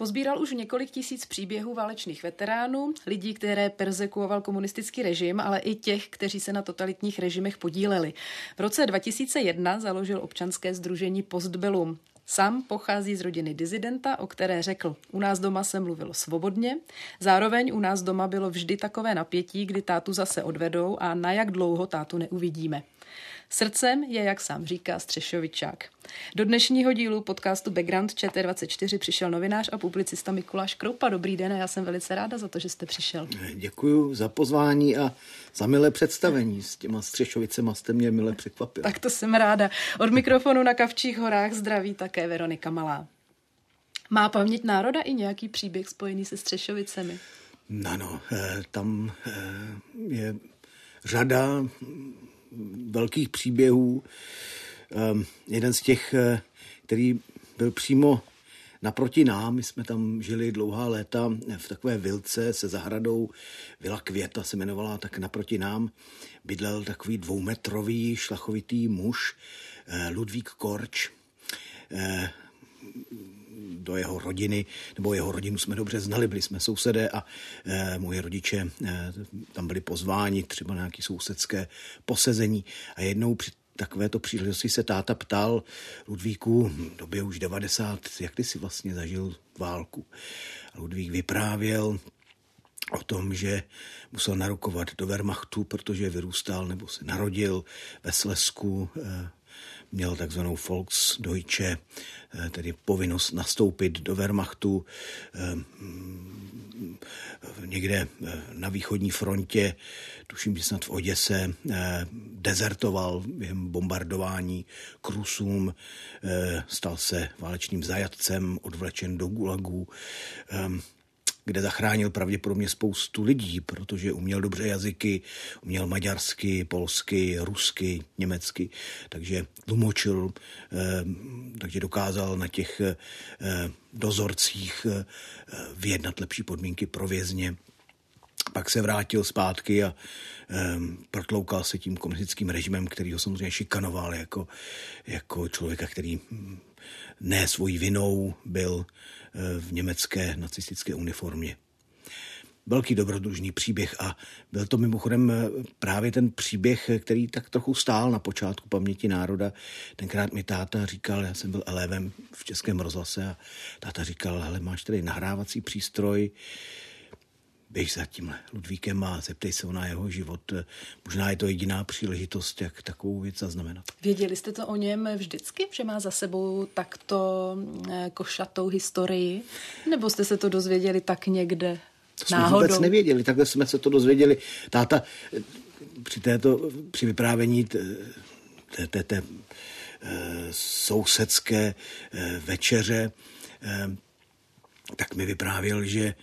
Pozbíral už několik tisíc příběhů válečných veteránů, lidí, které persekuoval komunistický režim, ale i těch, kteří se na totalitních režimech podíleli. V roce 2001 založil občanské združení Postbellum. Sám pochází z rodiny dizidenta, o které řekl, u nás doma se mluvilo svobodně, zároveň u nás doma bylo vždy takové napětí, kdy tátu zase odvedou a na jak dlouho tátu neuvidíme. Srdcem je, jak sám říká, Střešovičák. Do dnešního dílu podcastu Background ČT24 přišel novinář a publicista Mikuláš Kroupa. Dobrý den a já jsem velice ráda za to, že jste přišel. Děkuji za pozvání a za milé představení. S těma Střešovicema jste mě milé překvapil. Tak to jsem ráda. Od mikrofonu na Kavčích horách zdraví také Veronika Malá. Má paměť národa i nějaký příběh spojený se Střešovicemi? No, no, tam eh, je řada velkých příběhů. Ehm, jeden z těch, eh, který byl přímo naproti nám, my jsme tam žili dlouhá léta v takové vilce se zahradou, Vila Květa se jmenovala, tak naproti nám bydlel takový dvoumetrový šlachovitý muž, eh, Ludvík Korč, eh, do jeho rodiny, nebo jeho rodinu jsme dobře znali, byli jsme sousedé a e, moje rodiče e, tam byli pozváni, třeba na nějaké sousedské posezení a jednou při takovéto příležitosti se táta ptal Ludvíku, době už 90, jak ty si vlastně zažil válku. A Ludvík vyprávěl o tom, že musel narukovat do Wehrmachtu, protože vyrůstal nebo se narodil ve Slesku, e, měl takzvanou Volksdeutsche, eh, tedy povinnost nastoupit do Wehrmachtu eh, někde eh, na východní frontě, tuším, že snad v Oděse, dezertoval během bombardování k Rusům, stal se válečným zajatcem, odvlečen do gulagů kde zachránil pravděpodobně spoustu lidí, protože uměl dobře jazyky, uměl maďarsky, polsky, rusky, německy, takže tlumočil, eh, takže dokázal na těch eh, dozorcích eh, vyjednat lepší podmínky pro vězně. Pak se vrátil zpátky a um, protloukal se tím komunistickým režimem, který ho samozřejmě šikanoval jako, jako člověka, který hm, ne svojí vinou byl v německé nacistické uniformě. Velký dobrodružný příběh a byl to mimochodem eh, právě ten příběh, který tak trochu stál na počátku paměti národa. Tenkrát mi táta říkal, já jsem byl elevem v Českém rozhlase a táta říkal, hele, máš tady nahrávací přístroj, běž za tímhle Ludvíkem a zeptej se na jeho život. Možná je to jediná příležitost, jak takovou věc zaznamenat. Věděli jste to o něm vždycky, že má za sebou takto eh, košatou historii? Nebo jste se to dozvěděli tak někde to jsme náhodou? vůbec nevěděli, takhle jsme se to dozvěděli. Táta eh, při, této, při vyprávění té, té, té eh, sousedské večeře tak mi vyprávěl, že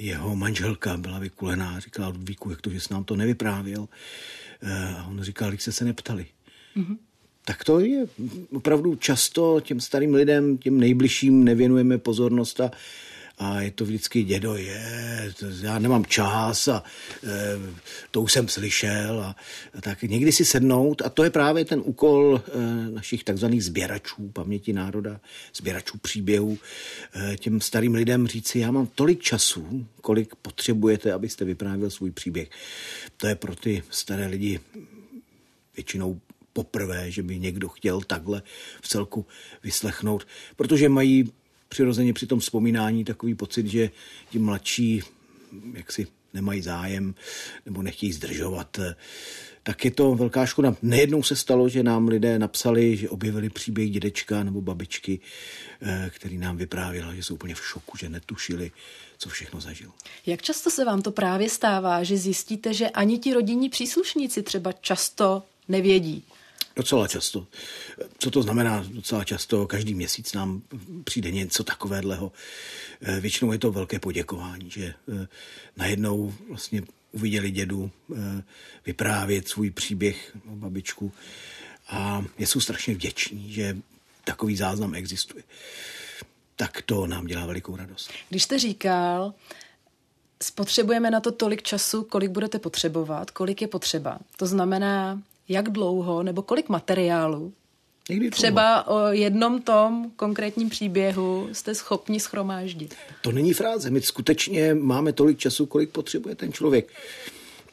jeho manželka byla vykulená, říkala Ludvíku, jak to, že jsi nám to nevyprávěl. Eh, a on říkal, když se se neptali. Mm-hmm. Tak to je opravdu často těm starým lidem, těm nejbližším nevěnujeme pozornost a a je to vždycky dědo, je, to, já nemám čas a e, to už jsem slyšel a, a tak někdy si sednout a to je právě ten úkol e, našich takzvaných sběračů paměti národa, sběračů příběhů, e, těm starým lidem říci, já mám tolik času, kolik potřebujete, abyste vyprávěl svůj příběh. To je pro ty staré lidi většinou poprvé, že by někdo chtěl takhle v celku vyslechnout, protože mají přirozeně při tom vzpomínání takový pocit, že ti mladší jaksi nemají zájem nebo nechtějí zdržovat tak je to velká škoda. Nejednou se stalo, že nám lidé napsali, že objevili příběh dědečka nebo babičky, eh, který nám vyprávěl, že jsou úplně v šoku, že netušili, co všechno zažil. Jak často se vám to právě stává, že zjistíte, že ani ti rodinní příslušníci třeba často nevědí, Docela často. Co to znamená docela často? Každý měsíc nám přijde něco takového. Eh, většinou je to velké poděkování, že eh, najednou vlastně uviděli dědu eh, vyprávět svůj příběh o babičku a jsou strašně vděční, že takový záznam existuje. Tak to nám dělá velikou radost. Když jste říkal, spotřebujeme na to tolik času, kolik budete potřebovat, kolik je potřeba. To znamená, jak dlouho nebo kolik materiálu Někdy třeba o jednom tom konkrétním příběhu jste schopni schromáždit. To není fráze. My skutečně máme tolik času, kolik potřebuje ten člověk.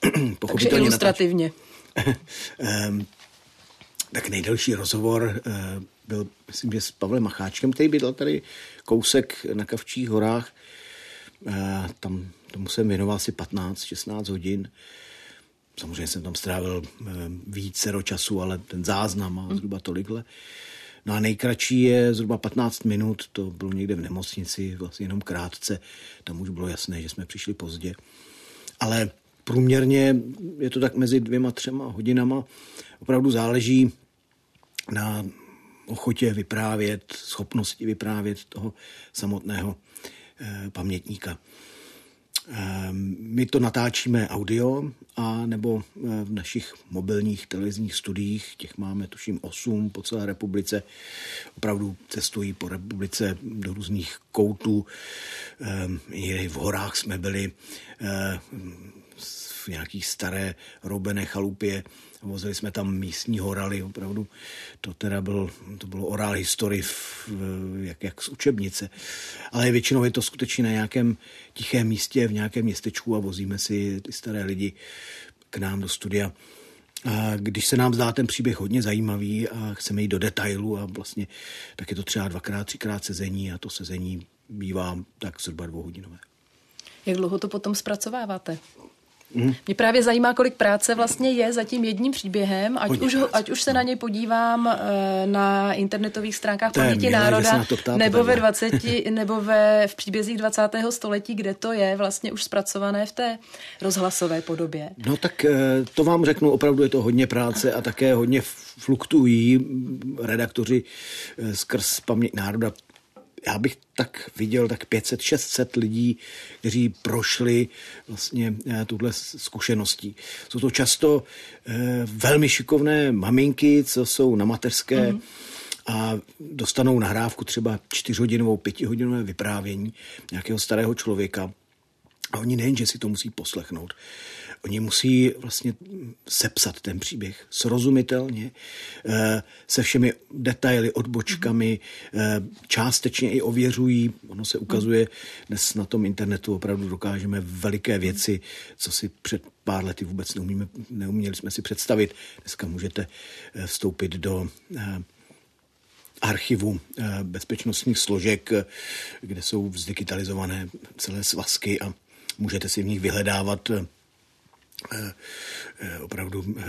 Takže ilustrativně. um, tak nejdelší rozhovor uh, byl, myslím, že s Pavlem Macháčkem, který bydl tady kousek na Kavčích horách. Uh, tam tomu jsem věnoval asi 15-16 hodin. Samozřejmě jsem tam strávil eh, více času, ale ten záznam má zhruba tolikhle. No a nejkratší je zhruba 15 minut, to bylo někde v nemocnici, vlastně jenom krátce, tam už bylo jasné, že jsme přišli pozdě. Ale průměrně je to tak mezi dvěma, třema hodinama. Opravdu záleží na ochotě vyprávět, schopnosti vyprávět toho samotného eh, pamětníka. Ehm, my to natáčíme audio a nebo eh, v našich mobilních televizních studiích, těch máme tuším 8 po celé republice, opravdu cestují po republice do různých koutů. Ehm, I v horách jsme byli eh, v nějakých staré roubené chalupě Vozili jsme tam místní horaly, opravdu. To teda byl, to bylo orál historii v, jak, jak z učebnice. Ale většinou je to skutečně na nějakém tichém místě, v nějakém městečku a vozíme si ty staré lidi k nám do studia. A když se nám zdá ten příběh hodně zajímavý a chceme jít do detailu a vlastně, tak je to třeba dvakrát, třikrát sezení a to sezení bývá tak zhruba dvouhodinové. Jak dlouho to potom zpracováváte? Mm. Mě právě zajímá, kolik práce vlastně je za tím jedním příběhem, ať, už, ať už se no. na něj podívám e, na internetových stránkách Paměti národa, ptáte, nebo ve 20, nebo ve, v příbězích 20. století, kde to je vlastně už zpracované v té rozhlasové podobě. No tak e, to vám řeknu, opravdu je to hodně práce a také hodně fluktují redaktoři e, skrz Paměť národa já bych tak viděl tak 500-600 lidí, kteří prošli vlastně eh, tuhle zkušeností. Jsou to často eh, velmi šikovné maminky, co jsou na mateřské mm. a dostanou nahrávku třeba čtyřhodinovou, pětihodinové vyprávění nějakého starého člověka. A oni nejen, že si to musí poslechnout, Oni musí vlastně sepsat ten příběh srozumitelně, eh, se všemi detaily, odbočkami, eh, částečně i ověřují. Ono se ukazuje, dnes na tom internetu opravdu dokážeme veliké věci, co si před pár lety vůbec neumíme, neuměli jsme si představit. Dneska můžete eh, vstoupit do archivu bezpečnostních složek, kde jsou zdigitalizované celé svazky a můžete si v nich vyhledávat opravdu eh,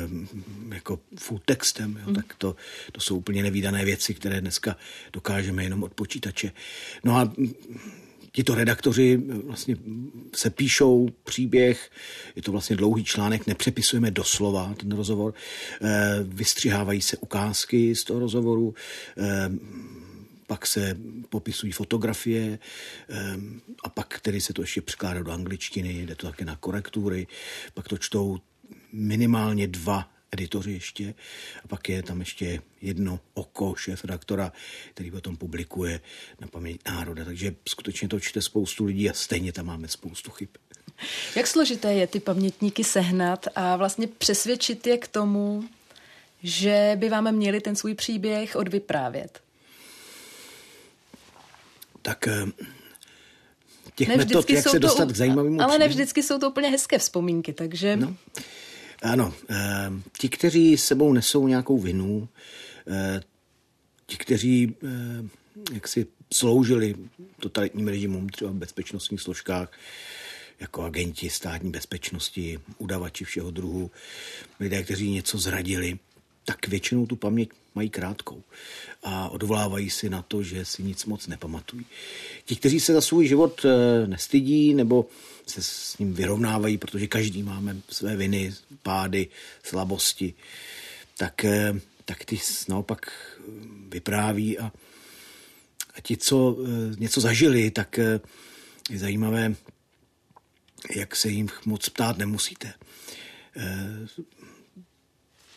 jako full textem, jo, tak to, to jsou úplně nevýdané věci, které dneska dokážeme jenom od počítače. No a tito redaktoři vlastně se píšou příběh, je to vlastně dlouhý článek, nepřepisujeme doslova ten rozhovor, vystřihávají se ukázky z toho rozhovoru, pak se popisují fotografie ehm, a pak tedy se to ještě překládá do angličtiny, jde to také na korektury, pak to čtou minimálně dva editoři ještě a pak je tam ještě jedno oko šéf redaktora, který potom publikuje na paměť národa. Takže skutečně to čte spoustu lidí a stejně tam máme spoustu chyb. Jak složité je ty pamětníky sehnat a vlastně přesvědčit je k tomu, že by vám měli ten svůj příběh odvyprávět? Tak eh, těch metod, jak se dostat to, k zajímavým Ale ne vždycky jsou to úplně hezké vzpomínky, takže... No. Ano, eh, ti, kteří sebou nesou nějakou vinu, eh, ti, kteří jak si sloužili totalitním režimům, třeba v bezpečnostních složkách, jako agenti státní bezpečnosti, udavači všeho druhu, lidé, kteří něco zradili, tak většinou tu paměť mají krátkou a odvolávají si na to, že si nic moc nepamatují. Ti, kteří se za svůj život eh, nestydí nebo se s ním vyrovnávají, protože každý máme své viny, pády, slabosti, tak eh, tak ty naopak vypráví a, a ti, co něco zažili, tak je zajímavé, jak se jim moc ptát nemusíte.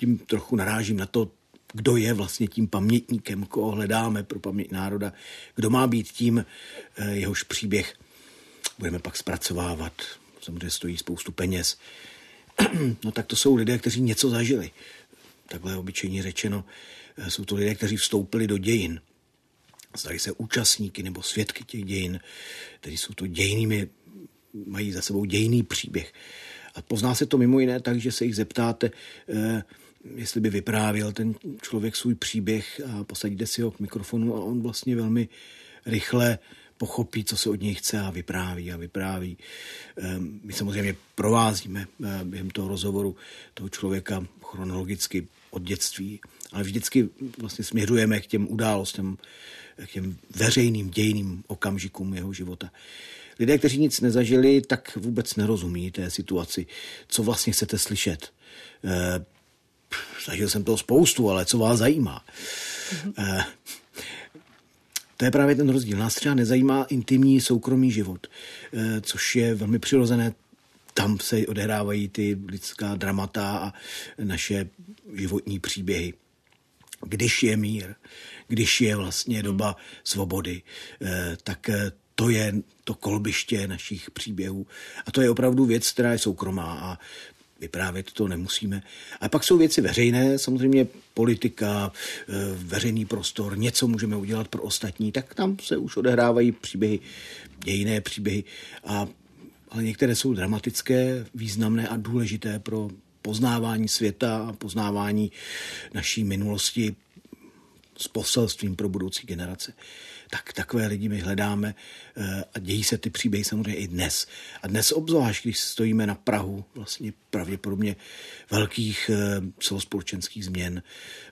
Tím trochu narážím na to, kdo je vlastně tím pamětníkem, koho hledáme pro paměť národa, kdo má být tím, jehož příběh budeme pak zpracovávat. Samozřejmě stojí spoustu peněz. No tak to jsou lidé, kteří něco zažili. Takhle obyčejně řečeno, eh, jsou to lidé, kteří vstoupili do dějin. Stali se účastníky nebo svědky těch dějin, kteří jsou to dějnými, mají za sebou dějný příběh. A pozná se to mimo jiné tak, že se jich zeptáte, eh, jestli by vyprávěl ten člověk svůj příběh a posadíte si ho k mikrofonu a on vlastně velmi rychle pochopí, co se od něj chce a vypráví a vypráví. Ehm, my samozřejmě provázíme eh, během toho rozhovoru toho člověka chronologicky od dětství, ale vždycky vlastně směřujeme k těm událostem, k těm veřejným dějným okamžikům jeho života. Lidé, kteří nic nezažili, tak vůbec nerozumí té situaci, co vlastně chcete slyšet. Zažil jsem toho spoustu, ale co vás zajímá? E, to je právě ten rozdíl. Nás třeba nezajímá intimní soukromý život, eh, což je velmi přirozené. Tam se odehrávají ty lidská dramata a naše životní příběhy. Když je mír, když je vlastně doba svobody, eh, tak to je to kolbiště našich příběhů. A to je opravdu věc, která je soukromá a vyprávět to nemusíme. A pak jsou věci veřejné, samozřejmě politika, eh, veřejný prostor, něco můžeme udělat pro ostatní, tak tam se už odehrávají příběhy, dějiné příběhy, a, ale některé jsou dramatické, významné a důležité pro poznávání světa a poznávání naší minulosti s poselstvím pro budoucí generace tak takové lidi my hledáme eh, a dějí se ty příběhy samozřejmě i dnes. A dnes obzvlášť, když stojíme na Prahu vlastně pravděpodobně velkých eh, celospolečenských změn.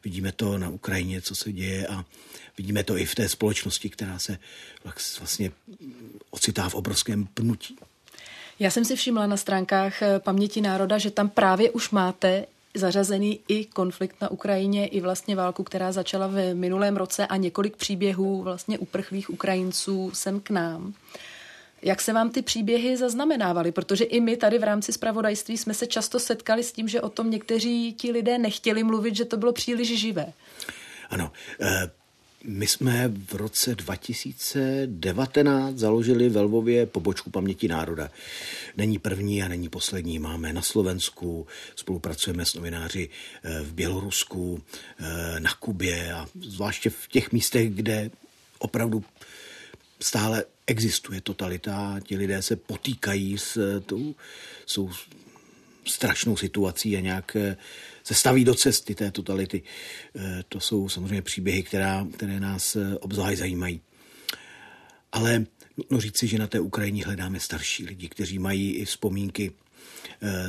Vidíme to na Ukrajině, co se děje a vidíme to i v té společnosti, která se vlastně ocitá v obrovském pnutí. Já jsem si všimla na stránkách eh, Paměti národa, že tam právě už máte zařazený i konflikt na Ukrajině, i vlastně válku, která začala v minulém roce a několik příběhů vlastně uprchlých Ukrajinců sem k nám. Jak se vám ty příběhy zaznamenávaly? Protože i my tady v rámci spravodajství jsme se často setkali s tím, že o tom někteří ti lidé nechtěli mluvit, že to bylo příliš živé. Ano, eh, my jsme v roce 2019 založili ve Lvově pobočku paměti národa. Není první a není poslední. Máme na Slovensku, spolupracujeme s novináři eh, v Bělorusku, eh, na Kubě a zvláště v těch místech, kde opravdu stále existuje totalita. Ti lidé se potýkají s tou, jsou strašnou situací a nějak eh, se staví do cesty té totality. Eh, to jsou samozřejmě příběhy, která, které nás eh, obzvlášť zajímají. Ale nutno říci, že na té Ukrajině hledáme starší lidi, kteří mají i vzpomínky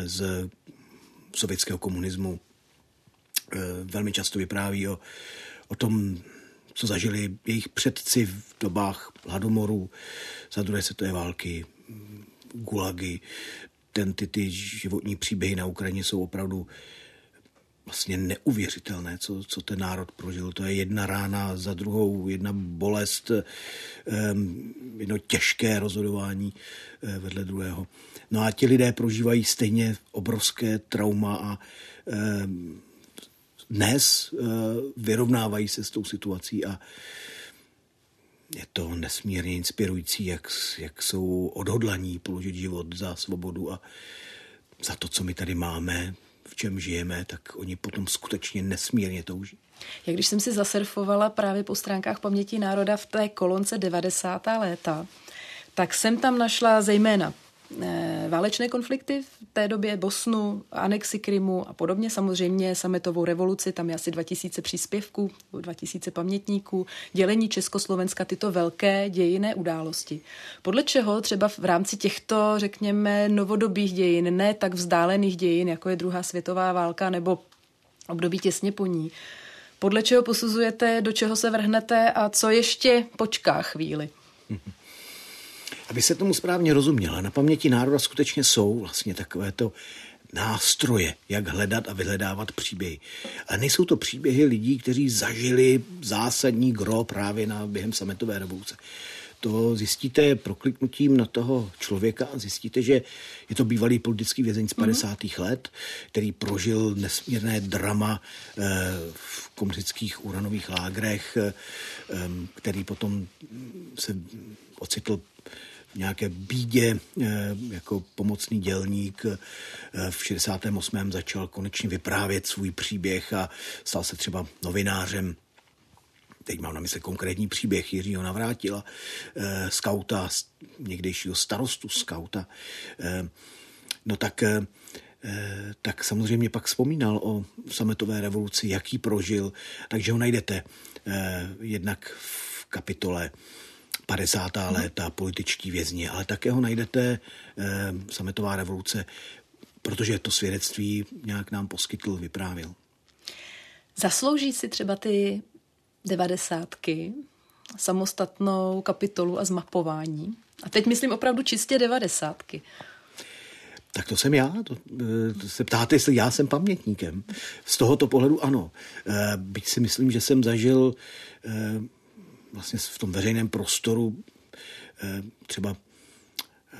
z sovětského komunismu. Velmi často vypráví o, o tom, co zažili jejich předci v dobách hladomoru, za druhé světové války, gulagy, ten, ty, ty životní příběhy na Ukrajině jsou opravdu vlastně neuvěřitelné, co, co ten národ prožil. To je jedna rána za druhou, jedna bolest, jedno těžké rozhodování eh, vedle druhého. No a ti lidé prožívají stejně obrovské trauma a dnes eh, vyrovnávají se s tou situací a je to nesmírně inspirující, jak, jak jsou odhodlaní položit život za svobodu a za to, co my tady máme, v čem žijeme, tak oni potom skutečně nesmírně touží. Jak když jsem si zasurfovala právě po stránkách paměti národa v té kolonce 90. léta, tak jsem tam našla zejména válečné konflikty v té době, Bosnu, anexi Krymu a podobně, samozřejmě sametovou revoluci, tam je asi 2000 příspěvků, 2000 pamětníků, dělení Československa, tyto velké dějiné události. Podle čeho třeba v rámci těchto, řekněme, novodobých dějin, ne tak vzdálených dějin, jako je druhá světová válka nebo období těsně po ní, podle čeho posuzujete, do čeho se vrhnete a co ještě počká chvíli? Aby se tomu správně rozuměla, na paměti národa skutečně jsou vlastně takové to nástroje, jak hledat a vyhledávat příběhy. Ale nejsou to příběhy lidí, kteří zažili zásadní gro právě na během sametové revoluce. To zjistíte prokliknutím na toho člověka a zjistíte, že je to bývalý politický vězeň z 50. Mm-hmm. let, který prožil nesmírné drama eh, v komunistických uranových lágrech, eh, který potom se ocitl nějaké bídě eh, jako pomocný dělník. Eh, v 68. začal konečně vyprávět svůj příběh a stal se třeba novinářem teď mám na mysli konkrétní příběh Jiřího Navrátila, eh, skauta, někdejšího starostu skauta, no tak, tak samozřejmě pak vzpomínal o sametové revoluci, jaký prožil, takže ho najdete jednak v kapitole 50. léta, političtí vězni, ale také ho najdete eh, sametová revoluce, protože to svědectví nějak nám poskytl, vyprávěl. Zaslouží si třeba ty devadesátky samostatnou kapitolu a zmapování? A teď myslím opravdu čistě devadesátky. Tak to jsem já. To, eh, to se ptáte, jestli já jsem pamětníkem. Z tohoto pohledu ano. Eh, byť si myslím, že jsem zažil eh, vlastně v tom veřejném prostoru eh, třeba eh,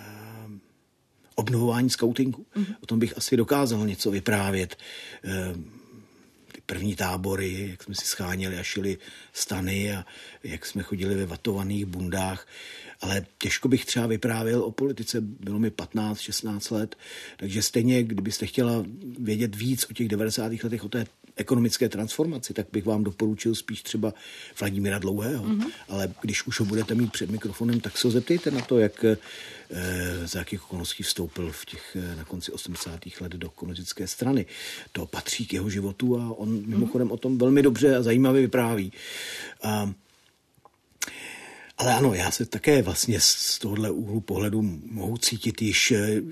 obnovování skautingu. Mm-hmm. O tom bych asi dokázal něco vyprávět. Eh, ty první tábory, jak jsme si scháněli a šili stany a jak jsme chodili ve vatovaných bundách. Ale těžko bych třeba vyprávěl o politice, bylo mi 15-16 let, takže stejně, kdybyste chtěla vědět víc o těch 90. letech, o té ekonomické transformaci, tak bych vám doporučil spíš třeba Vladimíra Dlouhého. Mm-hmm. Ale když už ho budete mít před mikrofonem, tak se ho zeptejte na to, jak, e, za jakých okolností vstoupil v těch, e, na konci 80. let do komunistické strany. To patří k jeho životu a on mm-hmm. mimochodem o tom velmi dobře a zajímavě vypráví. A, ale ano, já se také vlastně z tohohle úhlu pohledu mohu cítit již eh,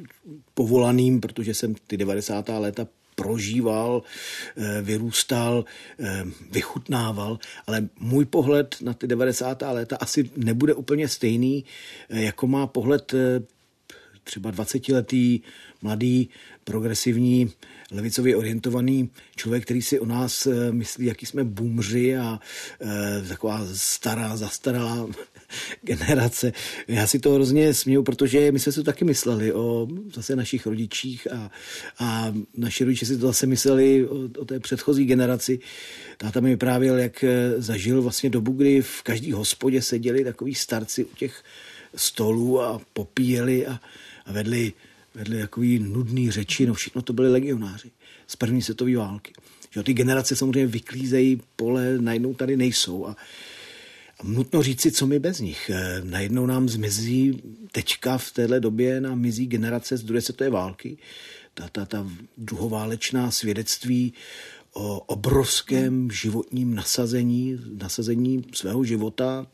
povolaným, protože jsem ty 90. léta prožíval, eh, vyrůstal, eh, vychutnával, ale můj pohled na ty 90. léta asi nebude úplně stejný, eh, jako má pohled třeba 20-letý mladý, progresivní, levicově orientovaný člověk, který si o nás myslí, jaký jsme bumři a e, taková stará, zastaralá generace. Já si to hrozně směju, protože my jsme si to taky mysleli o zase našich rodičích a, a naši rodiče si to zase mysleli o, o té předchozí generaci. Táta mi vyprávěl, jak eh, zažil vlastně dobu, kdy v každý hospodě seděli takový starci u těch stolů a popíjeli a, a vedli, vedli takový nudný řeči, no všechno to byli legionáři z první světové války. Že ty generace samozřejmě vyklízejí pole, najednou tady nejsou a Nutno říci, co my bez nich. Eh, najednou nám zmizí, teďka v téhle době nám mizí generace z druhé světové války, ta, ta, ta druhoválečná svědectví o obrovském životním nasazení, nasazení svého života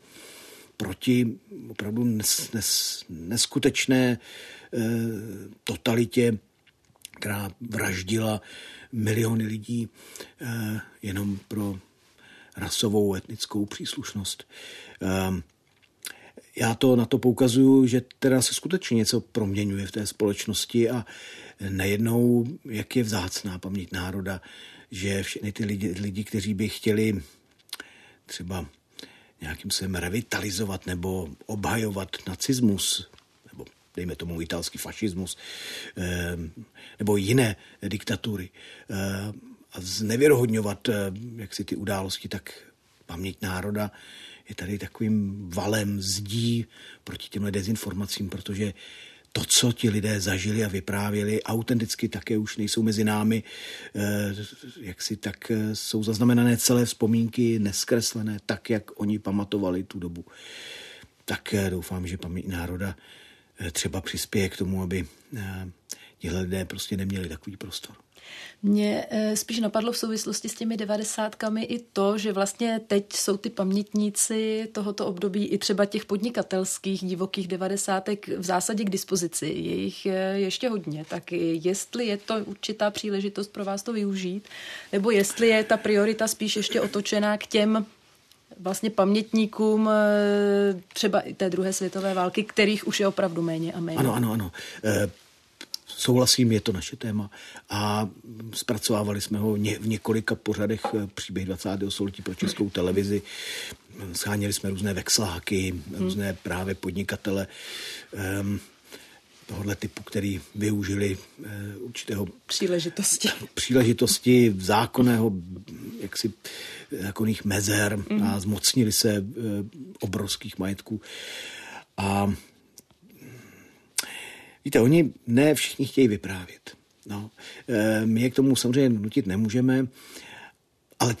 proti opravdu nes, nes, neskutečné eh, totalitě, která vraždila miliony lidí eh, jenom pro rasovou, etnickou příslušnost. Ehm, já to na to poukazuju, že teda se skutečně něco proměňuje v té společnosti a nejednou, jak je vzácná paměť národa, že všechny ty lidi, lidi kteří by chtěli třeba nějakým způsobem revitalizovat nebo obhajovat nacismus, nebo dejme tomu italský fašismus, ehm, nebo jiné diktatury, ehm, znevěrohodňovat eh, jak si ty události, tak paměť národa je tady takovým valem zdí proti těmhle dezinformacím, protože to, co ti lidé zažili a vyprávěli, autenticky také už nejsou mezi námi, eh, jak si tak eh, jsou zaznamenané celé vzpomínky, neskreslené, tak, jak oni pamatovali tu dobu. Tak doufám, že paměť národa třeba přispěje k tomu, aby tihle lidé prostě neměli takový prostor. Mě eh, spíš napadlo v souvislosti s těmi devadesátkami i to, že vlastně teď jsou ty pamětníci tohoto období i třeba těch podnikatelských divokých devadesátek v zásadě k dispozici. Je jich eh, ještě hodně. Tak jestli je to určitá příležitost pro vás to využít, nebo jestli je ta priorita spíš ještě otočená k těm vlastně pamětníkům eh, třeba i té druhé světové války, kterých už je opravdu méně a méně. Ano, ano, ano souhlasím, je to naše téma a zpracovávali jsme ho v několika pořadech eh, příběh 20. století pro českou televizi. Scháněli jsme různé vexláky, hmm. různé právě podnikatele. Um, tohohle typu, který využili eh, určitého příležitosti. příležitosti zákonného jaksi zákonných mezer a zmocnili se eh, obrovských majetků. A víte, oni ne všichni chtějí vyprávět. No, eh, my je k tomu samozřejmě nutit nemůžeme, ale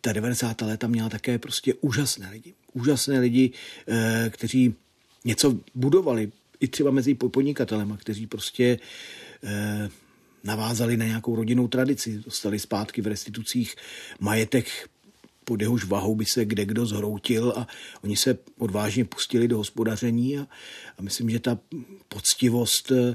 ta 90. léta měla také prostě úžasné lidi. Úžasné lidi, kteří něco budovali, i třeba mezi podnikatelema, kteří prostě eh, navázali na nějakou rodinnou tradici, dostali zpátky v restitucích majetek, pod jehož vahou by se kde kdo zhroutil a oni se odvážně pustili do hospodaření a, a myslím, že ta poctivost eh,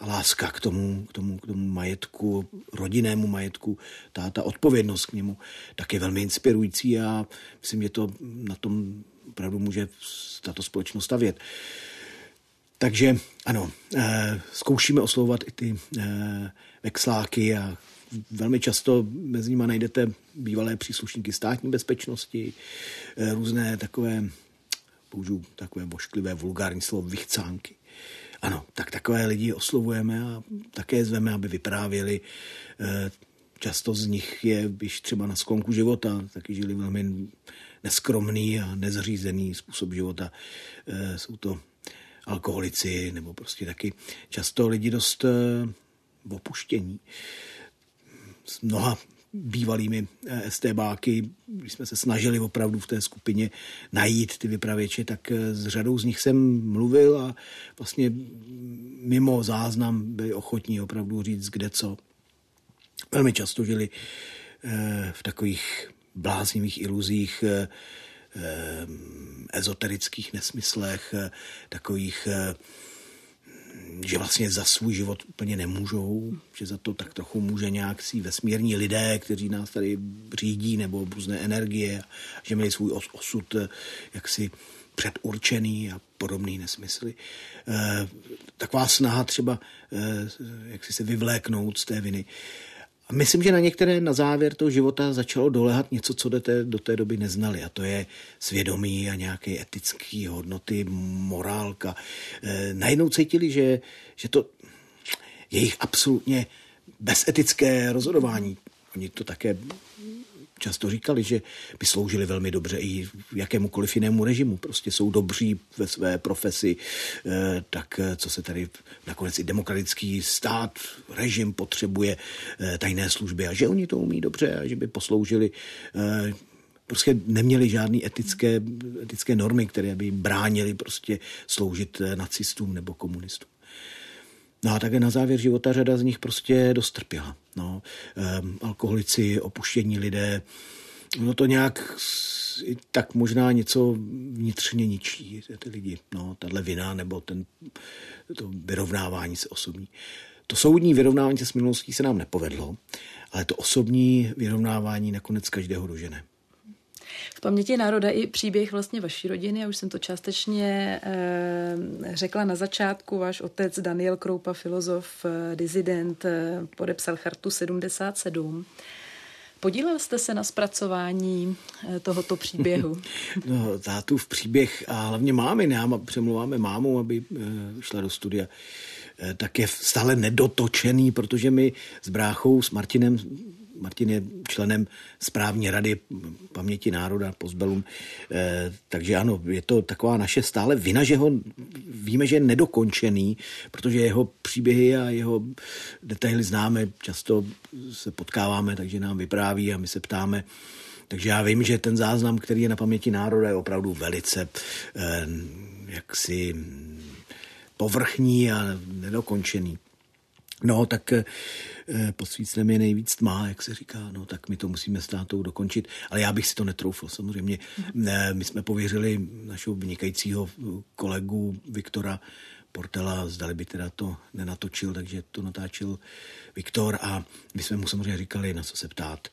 a láska k tomu, k tomu, k tomu majetku, rodinnému majetku, ta, ta odpovědnost k němu, tak je velmi inspirující a myslím, že to na tom opravdu může tato společnost stavět. Takže ano, eh, zkoušíme oslovovat i ty eh, vexláky a velmi často mezi nimi najdete bývalé příslušníky státní bezpečnosti, eh, různé takové, použiju takové bošklivé vulgární slovo, vychcánky. Ano, tak takové lidi oslovujeme a také zveme, aby vyprávěli. Často z nich je již třeba na sklonku života, taky žili velmi neskromný a nezřízený způsob života. Jsou to alkoholici nebo prostě taky často lidi dost opuštění. S mnoha bývalými eh, STBáky, když jsme se snažili opravdu v té skupině najít ty vypravěče, tak eh, s řadou z nich jsem mluvil a vlastně mimo záznam byli ochotní opravdu říct, kde co. Velmi často žili v takových bláznivých iluzích, Eh, ezoterických nesmyslech, eh, takových, eh, že vlastně za svůj život úplně nemůžou, že za to tak trochu může nějaký vesmírní lidé, kteří nás tady řídí, nebo různé energie, že měli svůj osud jaksi předurčený a podobný nesmysly. Taková snaha třeba si se vyvléknout z té viny. A myslím, že na některé na závěr toho života začalo dolehat něco, co do té, do té doby neznali. A to je svědomí a nějaké etické hodnoty, morálka. E, najednou cítili, že, že to jejich absolutně bezetické rozhodování. Oni to také často říkali, že by sloužili velmi dobře i jakémukoliv jinému režimu. Prostě jsou dobří ve své profesi, eh, tak eh, co se tady nakonec i demokratický stát, režim potřebuje eh, tajné služby a že oni to umí dobře a že by posloužili prostě neměli žádné etické, etické normy, které by jim bránili prostě sloužit nacistům nebo komunistům. No a také na závěr života řada z nich prostě dostrpěla. No, um, alkoholici, opuštění lidé, no to nějak tak možná něco vnitřně ničí ty lidi. No, tahle vina nebo ten, to vyrovnávání se osobní. To soudní vyrovnávání se s minulostí se nám nepovedlo, ale to osobní vyrovnávání nakonec každého dožene. V paměti národa i příběh vlastně vaší rodiny, já už jsem to částečně e, řekla na začátku, váš otec Daniel Kroupa, filozof, e, dizident, e, podepsal chartu 77. Podílel jste se na zpracování tohoto příběhu? No, tátův příběh a hlavně mámy, nám přemluváme mámu, aby šla do studia tak je stále nedotočený, protože my s bráchou, s Martinem Martin je členem správní rady paměti národa Pozbelum, eh, takže ano, je to taková naše stále vina, že ho víme, že je nedokončený, protože jeho příběhy a jeho detaily známe, často se potkáváme, takže nám vypráví a my se ptáme, takže já vím, že ten záznam, který je na paměti národa, je opravdu velice eh, jaksi povrchní a nedokončený. No, tak eh, pod svícnem je nejvíc tmá, jak se říká, no, tak my to musíme s tátou dokončit, ale já bych si to netroufl, samozřejmě. Mm. My jsme pověřili našeho vynikajícího kolegu Viktora Portela, zdali by teda to nenatočil, takže to natáčel Viktor a my jsme mu samozřejmě říkali, na co se ptát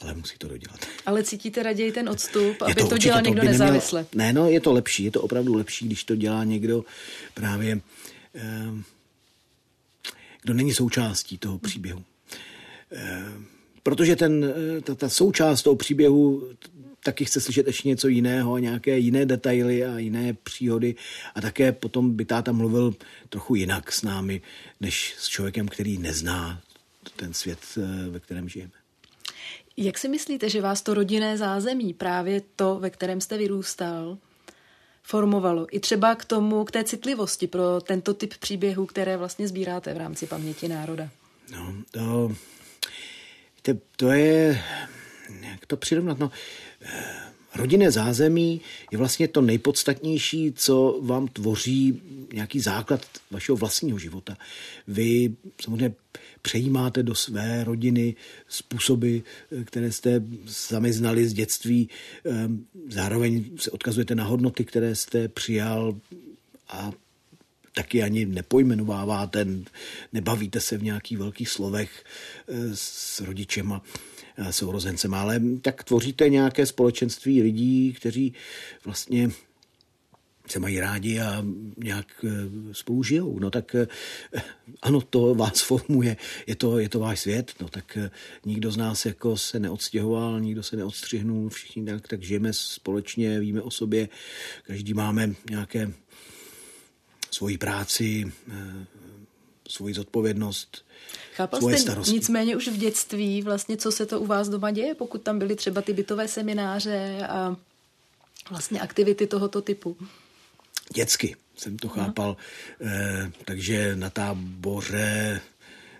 ale musí to dodělat. Ale cítíte raději ten odstup, aby to, to dělal někdo nezávisle? Neměl, ne, no, je to lepší, je to opravdu lepší, když to dělá někdo právě eh, kdo není součástí toho příběhu. Protože ten, ta, ta součást toho příběhu taky chce slyšet ještě něco jiného, nějaké jiné detaily a jiné příhody a také potom by táta mluvil trochu jinak s námi, než s člověkem, který nezná ten svět, ve kterém žijeme. Jak si myslíte, že vás to rodinné zázemí, právě to, ve kterém jste vyrůstal, formovalo i třeba k tomu, k té citlivosti pro tento typ příběhů, které vlastně sbíráte v rámci paměti národa? No, to, to, je, jak to přirovnat, no, rodinné zázemí je vlastně to nejpodstatnější, co vám tvoří nějaký základ vašeho vlastního života. Vy samozřejmě přejímáte do své rodiny způsoby, které jste sami znali z dětství. Ehm, zároveň se odkazujete na hodnoty, které jste přijal a taky ani nepojmenováváte, nebavíte se v nějakých velkých slovech eh, s rodičema sourozencem, ale tak tvoříte nějaké společenství lidí, kteří vlastně se mají rádi a nějak eh, spolu žijou. No tak eh, ano, to vás formuje, je to, je to váš svět, no tak eh, nikdo z nás jako se neodstěhoval, nikdo se neodstřihnul, všichni tak, tak žijeme společně, víme o sobě, každý máme nějaké svoji práci, svoji zodpovědnost, Chápal jste starosti. nicméně už v dětství vlastně, co se to u vás doma děje, pokud tam byly třeba ty bytové semináře a vlastně aktivity tohoto typu? Dětsky jsem to chápal, eh, takže na táboře,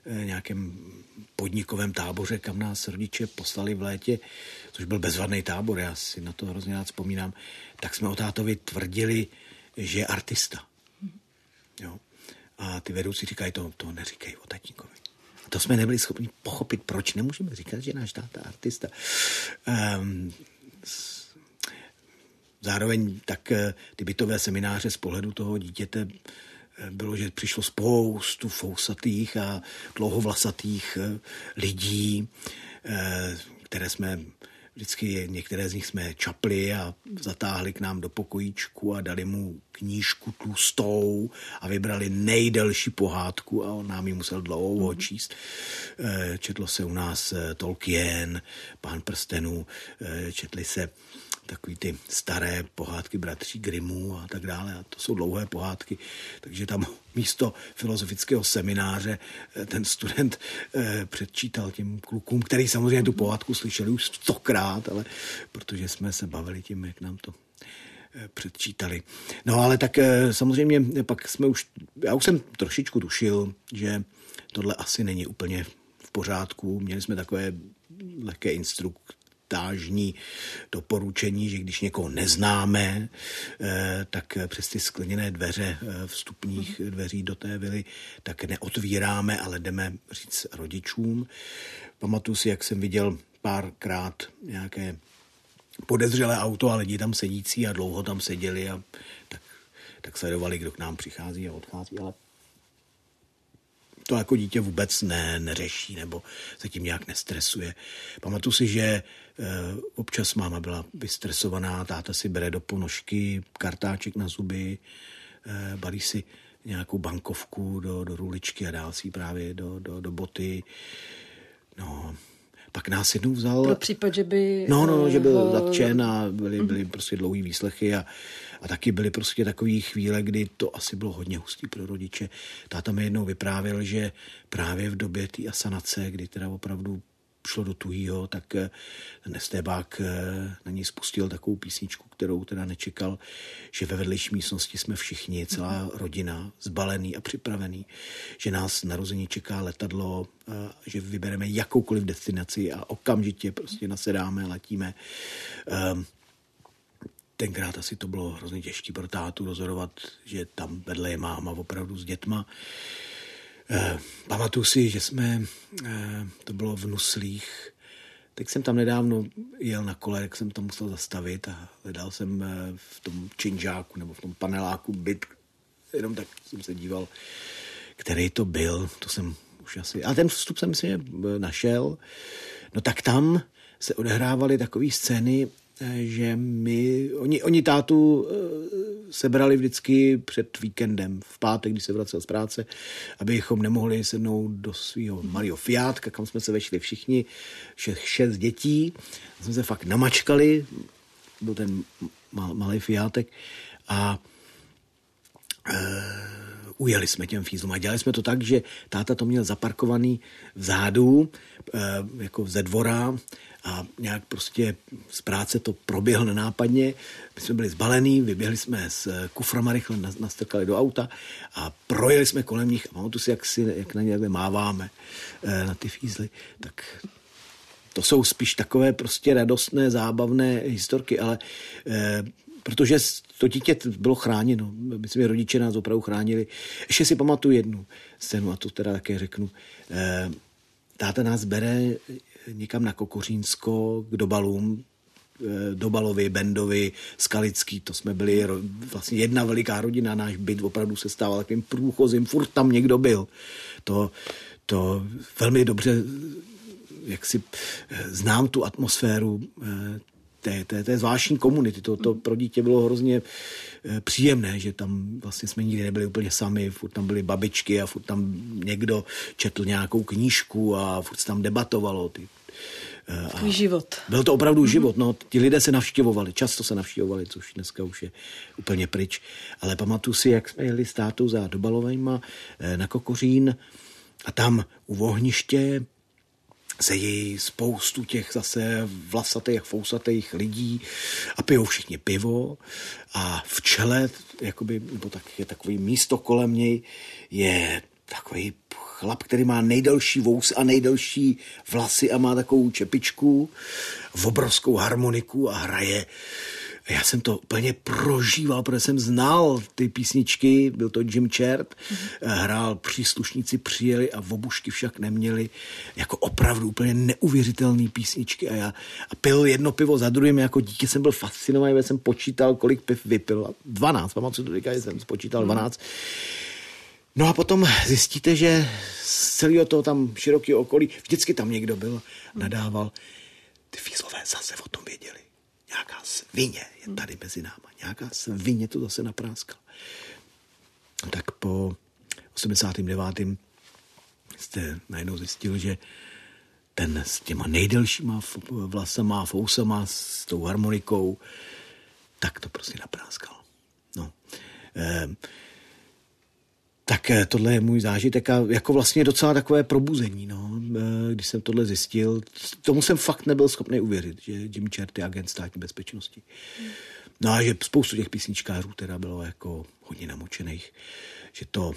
eh, nějakém podnikovém táboře, kam nás rodiče poslali v létě, což byl bezvadný tábor, já si na to hrozně rád vzpomínám, tak jsme o tátovi tvrdili, že je artista. Jo. A ty vedoucí říkají, to, to neříkej o tatínkovi. A to jsme nebyli schopni pochopit, proč nemůžeme říkat, že náš táta artista. Um, zároveň tak eh, ty bytové semináře z pohledu toho dítěte eh, bylo, že přišlo spoustu fousatých a dlouhovlasatých eh, lidí, které jsme vždycky některé z nich jsme čapli a zatáhli k nám do pokojíčku a dali mu knížku tlustou a vybrali nejdelší pohádku a on nám ji musel dlouho mhm. číst. Četlo se u nás Tolkien, Pán prstenů, četli se takový ty staré pohádky bratří Grimů a tak dále. A to jsou dlouhé pohádky, takže tam místo filozofického semináře eh, ten student eh, předčítal těm klukům, který samozřejmě tu pohádku slyšeli už stokrát, ale protože jsme se bavili tím, jak nám to eh, předčítali. No ale tak samozřejmě pak jsme už, já už jsem trošičku tušil, že tohle asi není úplně v pořádku. Měli jsme takové lehké instrukce tážní doporučení, že když někoho neznáme, eh, tak přes ty skleněné dveře eh, vstupních dveří do té vily, tak neotvíráme, ale jdeme říct rodičům. Pamatuju si, jak jsem viděl párkrát nějaké podezřelé auto a lidi tam sedící a dlouho tam seděli a tak, tak sledovali, kdo k nám přichází a odchází, ale to jako dítě vůbec ne, neřeší nebo se tím nějak nestresuje. Pamatuju si, že e, občas máma byla vystresovaná, táta si bere do ponožky kartáček na zuby, e, balí si nějakou bankovku do, do ruličky a dál si právě do, do, do boty. No, pak nás jednou vzal... Pro případ, že by... No, no, že byl ho... zatčen a byly, byly prostě dlouhý výslechy a, a taky byly prostě takové chvíle, kdy to asi bylo hodně hustý pro rodiče. Táta mi jednou vyprávěl, že právě v době té asanace, kdy teda opravdu šlo do tuhýho, tak eh, ten estébák eh, na něj spustil takovou písničku, kterou teda nečekal, že ve vedlejší místnosti jsme všichni, celá rodina, zbalený a připravený, že nás narození čeká letadlo, eh, že vybereme jakoukoliv destinaci a okamžitě prostě nasedáme, letíme. Tenkrát asi to bylo hrozně těžké pro tátu rozhodovat, že tam vedle je máma opravdu s dětma. Eh, pamatuju si, že jsme, eh, to bylo v Nuslích, teď jsem tam nedávno jel na kole, jak jsem tam musel zastavit a hledal jsem eh, v tom činžáku nebo v tom paneláku byt, jenom tak jsem se díval, který to byl, to jsem už asi, ale ten vstup jsem si našel, no tak tam se odehrávaly takové scény, že my, oni, oni tátu sebrali vždycky před víkendem, v pátek, když se vracel z práce, abychom nemohli sednout do svého malého Fiatka, kam jsme se vešli všichni, šest, šest dětí. Jsme se fakt namačkali, byl ten malý Fiatek a e, ujeli jsme těm fízlům. A dělali jsme to tak, že táta to měl zaparkovaný vzadu, e, jako ze dvora a nějak prostě z práce to proběhlo nenápadně. My jsme byli zbalení, vyběhli jsme s kuframa rychle, nastrkali do auta a projeli jsme kolem nich. A tu si, jak, si, jak na ně máváme e, na ty fízly. Tak to jsou spíš takové prostě radostné, zábavné historky, ale protože to dítě bylo chráněno. Myslím, že rodiče nás opravdu chránili. Ještě si pamatuju jednu scénu, a to teda také řeknu. E, táta nás bere někam na Kokořínsko k dobalům, e, Dobalovi, Bendovi, Skalický, to jsme byli vlastně jedna veliká rodina, náš byt opravdu se stával takovým průchozím, furt tam někdo byl. To, to velmi dobře jak si znám tu atmosféru té, té, té zvláštní komunity. To, to pro dítě bylo hrozně eh, příjemné, že tam vlastně jsme nikdy nebyli úplně sami, furt tam byly babičky a furt tam někdo četl nějakou knížku a furt tam debatovalo. Ty, eh, a život. Byl to opravdu mm-hmm. život. No, ti lidé se navštěvovali, často se navštěvovali, což dneska už je úplně pryč. Ale pamatuju si, jak jsme jeli s tátou za Dobalovejma eh, na Kokořín a tam u ohniště sedějí spoustu těch zase vlasatých, fousatých lidí a pijou všichni pivo a v čele, jakoby, nebo tak je takový místo kolem něj, je takový chlap, který má nejdelší vousy a nejdelší vlasy a má takovou čepičku, v obrovskou harmoniku a hraje já jsem to úplně prožíval, protože jsem znal ty písničky, byl to Jim Chert, mm-hmm. hrál příslušníci přijeli a obušky však neměli, jako opravdu úplně neuvěřitelné písničky a já a pil jedno pivo za druhým, jako dítě jsem byl fascinovaný, jsem počítal, kolik piv vypil, 12, pamatuju to říká, jsem spočítal 12. No a potom zjistíte, že z celého toho tam širokého okolí, vždycky tam někdo byl, nadával, ty fízlové zase o tom věděli svině je tady mezi náma. Nějaká svině to zase napráskala. Tak po 89. jste najednou zjistil, že ten s těma nejdelšíma vlasama, fousama, s tou harmonikou, tak to prostě napráskal. No. E, tak eh, tohle je můj zážitek a jako vlastně docela takové probuzení, no, eh, když jsem tohle zjistil. Tomu jsem fakt nebyl schopný uvěřit, že Jim Chert je agent státní bezpečnosti. No a že spoustu těch písničkářů teda bylo jako hodně namočených, že to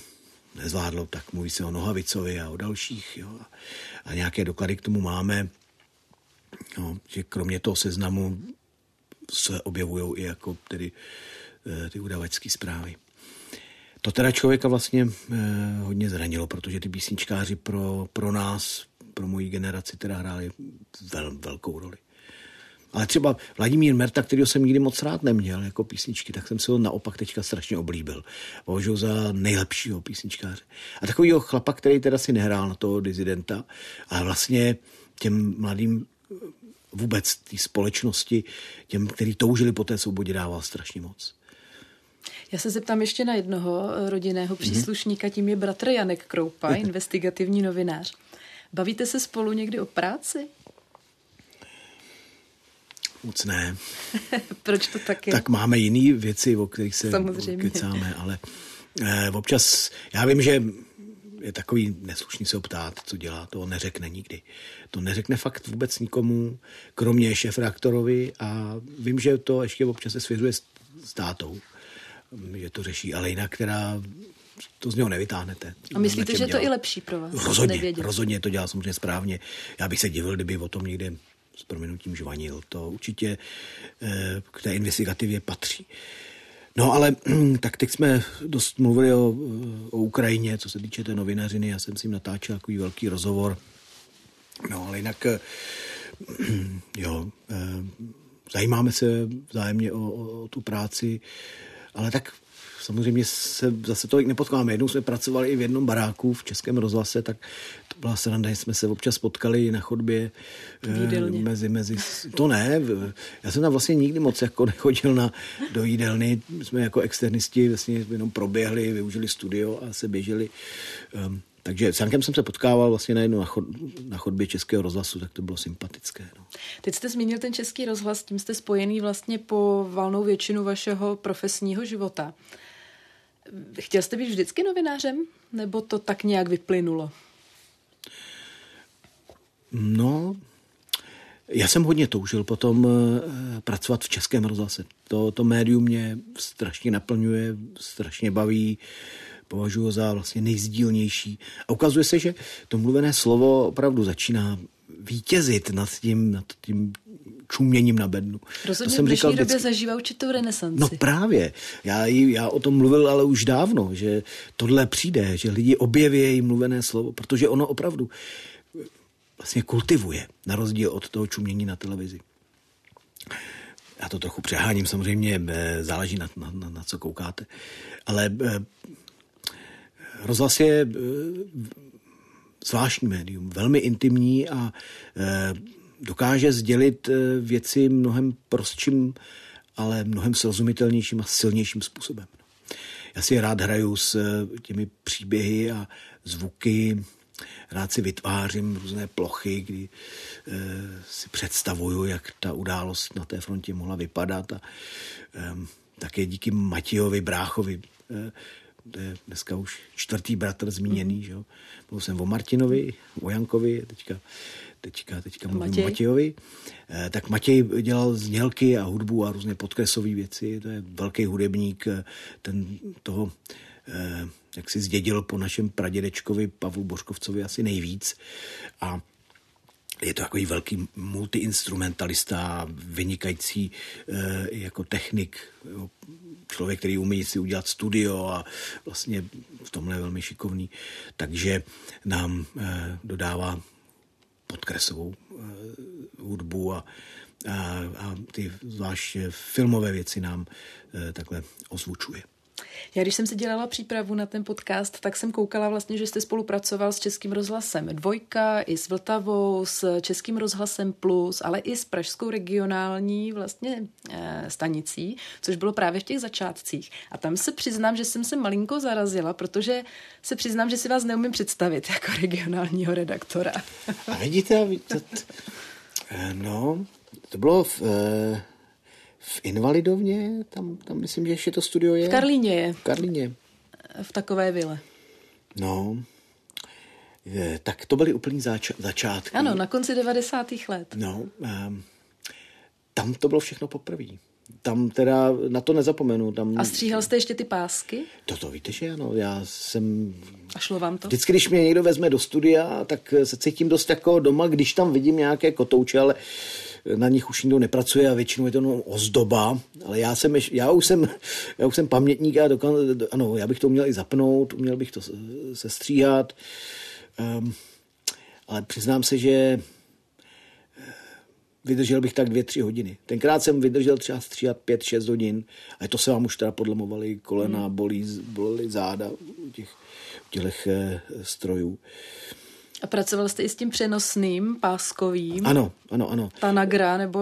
nezvládlo, tak mluví se o Nohavicovi a o dalších. Jo. A nějaké doklady k tomu máme, jo, že kromě toho seznamu se objevují i jako tedy eh, ty udavačské zprávy. To teda člověka vlastně eh, hodně zranilo, protože ty písničkáři pro, pro nás, pro moji generaci teda hráli vel, velkou roli. Ale třeba Vladimír Merta, kterého jsem nikdy moc rád neměl jako písničky, tak jsem si ho naopak teďka strašně oblíbil. Považuji za nejlepšího písničkáře. A takovýho chlapa, který teda si nehrál na toho dizidenta, ale vlastně těm mladým vůbec té společnosti, těm, kteří toužili po té svobodě, dával strašně moc. Já se zeptám ještě na jednoho eh, rodinného mhm. příslušníka, tím je bratr Janek Kroupa, investigativní novinář. Bavíte se spolu někdy o práci? Moc ne. Proč to tak je? Tak máme jiné věci, o kterých se Samozřejmě. kecáme, ale eh, občas, já vím, že je takový neslušný se ptát, co dělá, to neřekne nikdy. To neřekne fakt vůbec nikomu, kromě šéf reaktorovi a vím, že to ještě občas se svěřuje s, s tátou že to řeší, ale jinak která to z něho nevytáhnete. A myslíte, že je to i lepší pro vás? Rozhodně, rozhodně to dělá samozřejmě správně. Já bych se divil, kdyby o tom někde s proměnutím žvanil. To určitě eh, k té investigativě patří. No ale tak teď jsme dost mluvili o, o Ukrajině, co se týče té novinařiny. Já jsem si jim natáčel takový velký rozhovor. No ale jinak eh, jo, eh, zajímáme se vzájemně o, o, o tu práci ale tak samozřejmě se zase tolik nepotkáváme. Jednou jsme pracovali i v jednom baráku v Českém rozhlase, tak to byla sranda, jsme se občas potkali na chodbě. Jídelně. Mezi, mezi, to ne, já jsem tam vlastně nikdy moc jako nechodil na, do jídelny. My jsme jako externisti vlastně jenom proběhli, využili studio a se běželi. Um, takže s Jankem jsem se potkával vlastně najednou na, chod, na chodbě Českého rozhlasu, tak to bylo sympatické. No. Teď jste zmínil ten Český rozhlas, tím jste spojený vlastně po valnou většinu vašeho profesního života. Chtěl jste být vždycky novinářem, nebo to tak nějak vyplynulo? No, já jsem hodně toužil potom eh, pracovat v Českém rozhlase. To, to médium mě strašně naplňuje, strašně baví, považuji za vlastně nejzdílnější. A ukazuje se, že to mluvené slovo opravdu začíná vítězit nad tím, nad tím čuměním na bednu. Rozhodně to jsem v dnešní říkal, době vždycky... zažívá určitou renesanci. No právě. Já, já o tom mluvil ale už dávno, že tohle přijde, že lidi objeví mluvené slovo, protože ono opravdu vlastně kultivuje, na rozdíl od toho čumění na televizi. Já to trochu přeháním, samozřejmě eh, záleží na, na, na, na co koukáte. Ale eh, rozhlas je eh, zvláštní médium, velmi intimní a dokáže sdělit věci mnohem prostším, ale mnohem srozumitelnějším a silnějším způsobem. Já si rád hraju s těmi příběhy a zvuky, rád si vytvářím různé plochy, kdy si představuju, jak ta událost na té frontě mohla vypadat a také díky Matějovi Bráchovi, to je dneska už čtvrtý bratr zmíněný, že jo. Mluvil jsem o Martinovi, o Jankovi, teďka, teďka, teďka mluvím Matěj. o Matějovi. E, tak Matěj dělal znělky a hudbu a různé podkresové věci, to je velký hudebník, ten toho e, jak si zdědil po našem pradědečkovi Pavlu Božkovcovi asi nejvíc. A je to takový velký multiinstrumentalista, vynikající e, jako technik, jo, člověk, který umí si udělat studio a vlastně v tomhle je velmi šikovný. Takže nám e, dodává podkresovou e, hudbu a, a, a ty zvlášť filmové věci nám e, takhle ozvučuje. Já když jsem si dělala přípravu na ten podcast, tak jsem koukala vlastně, že jste spolupracoval s Českým rozhlasem Dvojka, i s Vltavou, s Českým rozhlasem Plus, ale i s Pražskou regionální vlastně e, stanicí, což bylo právě v těch začátcích. A tam se přiznám, že jsem se malinko zarazila, protože se přiznám, že si vás neumím představit jako regionálního redaktora. A vidíte, vidíte eh, no, to bylo v, e, v Invalidovně, tam, tam myslím, že ještě to studio je. V Karlíně je. V Karlíně. V takové vile. No, je, tak to byly úplný zač- začátky. Ano, na konci 90. let. No, um, tam to bylo všechno poprvé. Tam teda na to nezapomenu. Tam... A stříhal jste ještě ty pásky? To víte, že ano. Já jsem... A šlo vám to? Vždycky, když mě někdo vezme do studia, tak se cítím dost jako doma, když tam vidím nějaké kotouče, ale uh, na nich už nikdo nepracuje a většinou je to no ozdoba, ale já jsem, já už jsem, já už jsem pamětník a dokon, ano, já bych to měl i zapnout, měl bych to sestříhat, um, ale přiznám se, že eh, vydržel bych tak dvě, tři hodiny. Tenkrát jsem vydržel třeba stříhat pět, šest hodin, ale to se vám už teda podlemovaly kolena, hmm. bolí, bolí záda u těch, u těch eh, strojů. A pracoval jste i s tím přenosným páskovým? Ano, ano, ano. Tanagra, nebo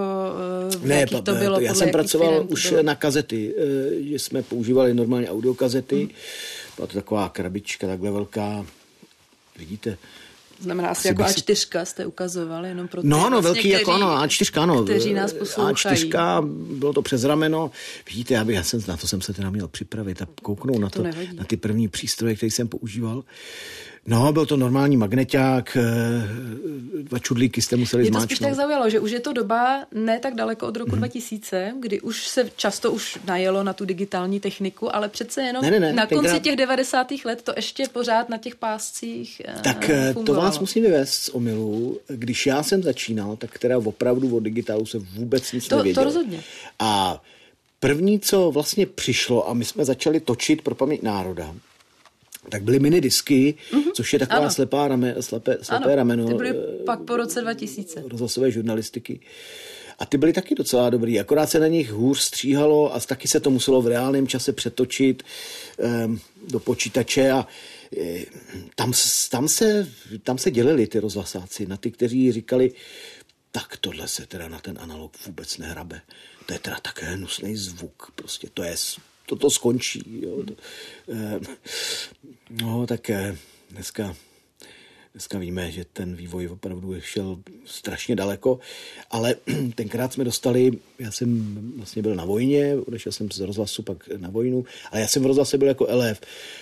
uh, ne, pa, to bylo? Já jsem pracoval už bylo? na kazety, uh, že jsme používali normálně audiokazety. Hmm. Byla to taková krabička takhle velká, vidíte, Znamená asi, asi jako A4 jste ukazovali jenom pro ty, No, no, vlastně, velký jako ano, A4, ano. Kteří nás poslouchají. A4, bylo to přes rameno. Vidíte, já, bych, já jsem, na to jsem se teda měl připravit a kouknout na to, to na ty první přístroje, které jsem používal. No, byl to normální magneták, eh, dva čudlíky jste museli Mě to spíš tak zaujalo, že už je to doba ne tak daleko od roku hmm. 2000, kdy už se často už najelo na tu digitální techniku, ale přece jenom ne, ne, ne, na konci tenkrát... těch 90. let to ještě pořád na těch páscích eh, Tak fungovalo. to vás musím vyvést z omylu. Když já jsem začínal, tak teda opravdu o digitálu se vůbec nic to, nevědělo. To rozhodně. A první, co vlastně přišlo, a my jsme začali točit pro paměť národa, tak byly minidisky, mm-hmm. což je taková ano. slepá rame, slepé, slepé ano, rameno. Ty byly pak po roce 2000. Rozhlasové žurnalistiky. A ty byly taky docela dobrý, akorát se na nich hůř stříhalo a taky se to muselo v reálném čase přetočit um, do počítače a e, tam, tam, se, tam se dělili ty rozhlasáci na ty, kteří říkali, tak tohle se teda na ten analog vůbec nehrabe. To je teda také hnusný zvuk, prostě to je, to skončí. Jo. To, eh, no, tak eh, dneska Dneska víme, že ten vývoj opravdu šel strašně daleko, ale tenkrát jsme dostali, já jsem vlastně byl na vojně, odešel jsem z rozhlasu pak na vojnu, ale já jsem v rozhlase byl jako elef,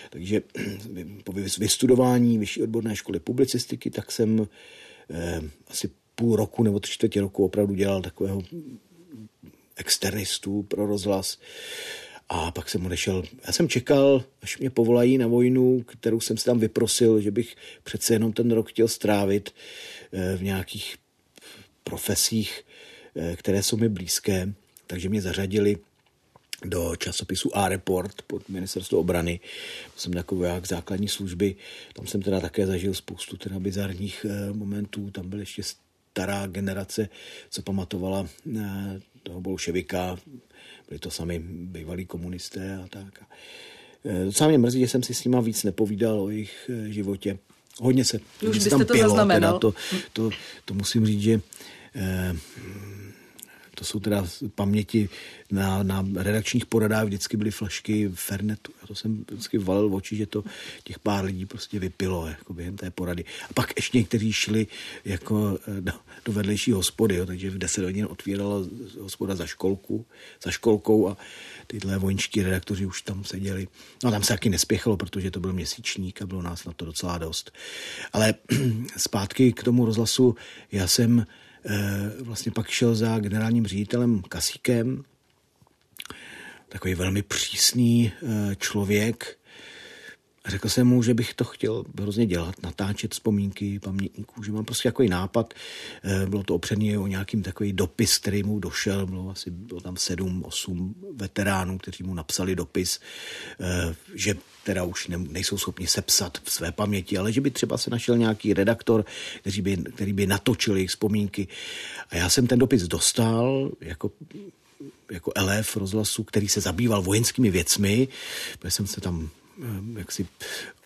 takže po vystudování vyšší odborné školy publicistiky, tak jsem eh, asi půl roku nebo tři čtvrtě roku opravdu dělal takového externistu pro rozhlas. A pak jsem odešel. Já jsem čekal, až mě povolají na vojnu, kterou jsem si tam vyprosil, že bych přece jenom ten rok chtěl strávit eh, v nějakých profesích, eh, které jsou mi blízké. Takže mě zařadili do časopisu A-Report pod ministerstvo obrany. Jsem takový jak základní služby. Tam jsem teda také zažil spoustu teda bizarních eh, momentů. Tam byl ještě stará generace, co pamatovala toho bolševika, byli to sami bývalí komunisté a tak. E, docela mě mrzí, že jsem si s nima víc nepovídal o jejich e, životě. Hodně se Už tam to pilo, teda to, to, to musím říct, že eh, to jsou teda paměti na, na redakčních poradách vždycky byly flašky Fernetu. Já to jsem vždycky valil v oči, že to těch pár lidí prostě vypilo jako během té porady. A pak ještě někteří šli jako eh, do, do vedlejší hospody, jo, takže v 10 hodin otvírala hospoda za školku, za školkou a tyhle vojenští redaktoři už tam seděli. No tam se taky nespěchalo, protože to byl měsíčník a bylo nás na to docela dost. Ale zpátky k tomu rozhlasu, já jsem vlastně pak šel za generálním ředitelem Kasíkem, takový velmi přísný eh, člověk, Řekl jsem mu, že bych to chtěl hrozně dělat, natáčet vzpomínky pamětníků, že mám prostě takový nápad. Eh, bylo to opřený o nějakým takový dopis, který mu došel. Bylo asi bylo tam sedm, osm veteránů, kteří mu napsali dopis, eh, že teda už ne, nejsou schopni sepsat v své paměti, ale že by třeba se našel nějaký redaktor, který by, který by natočil jejich vzpomínky. A já jsem ten dopis dostal jako jako elef rozhlasu, který se zabýval vojenskými věcmi, protože jsem se tam Eh, jak si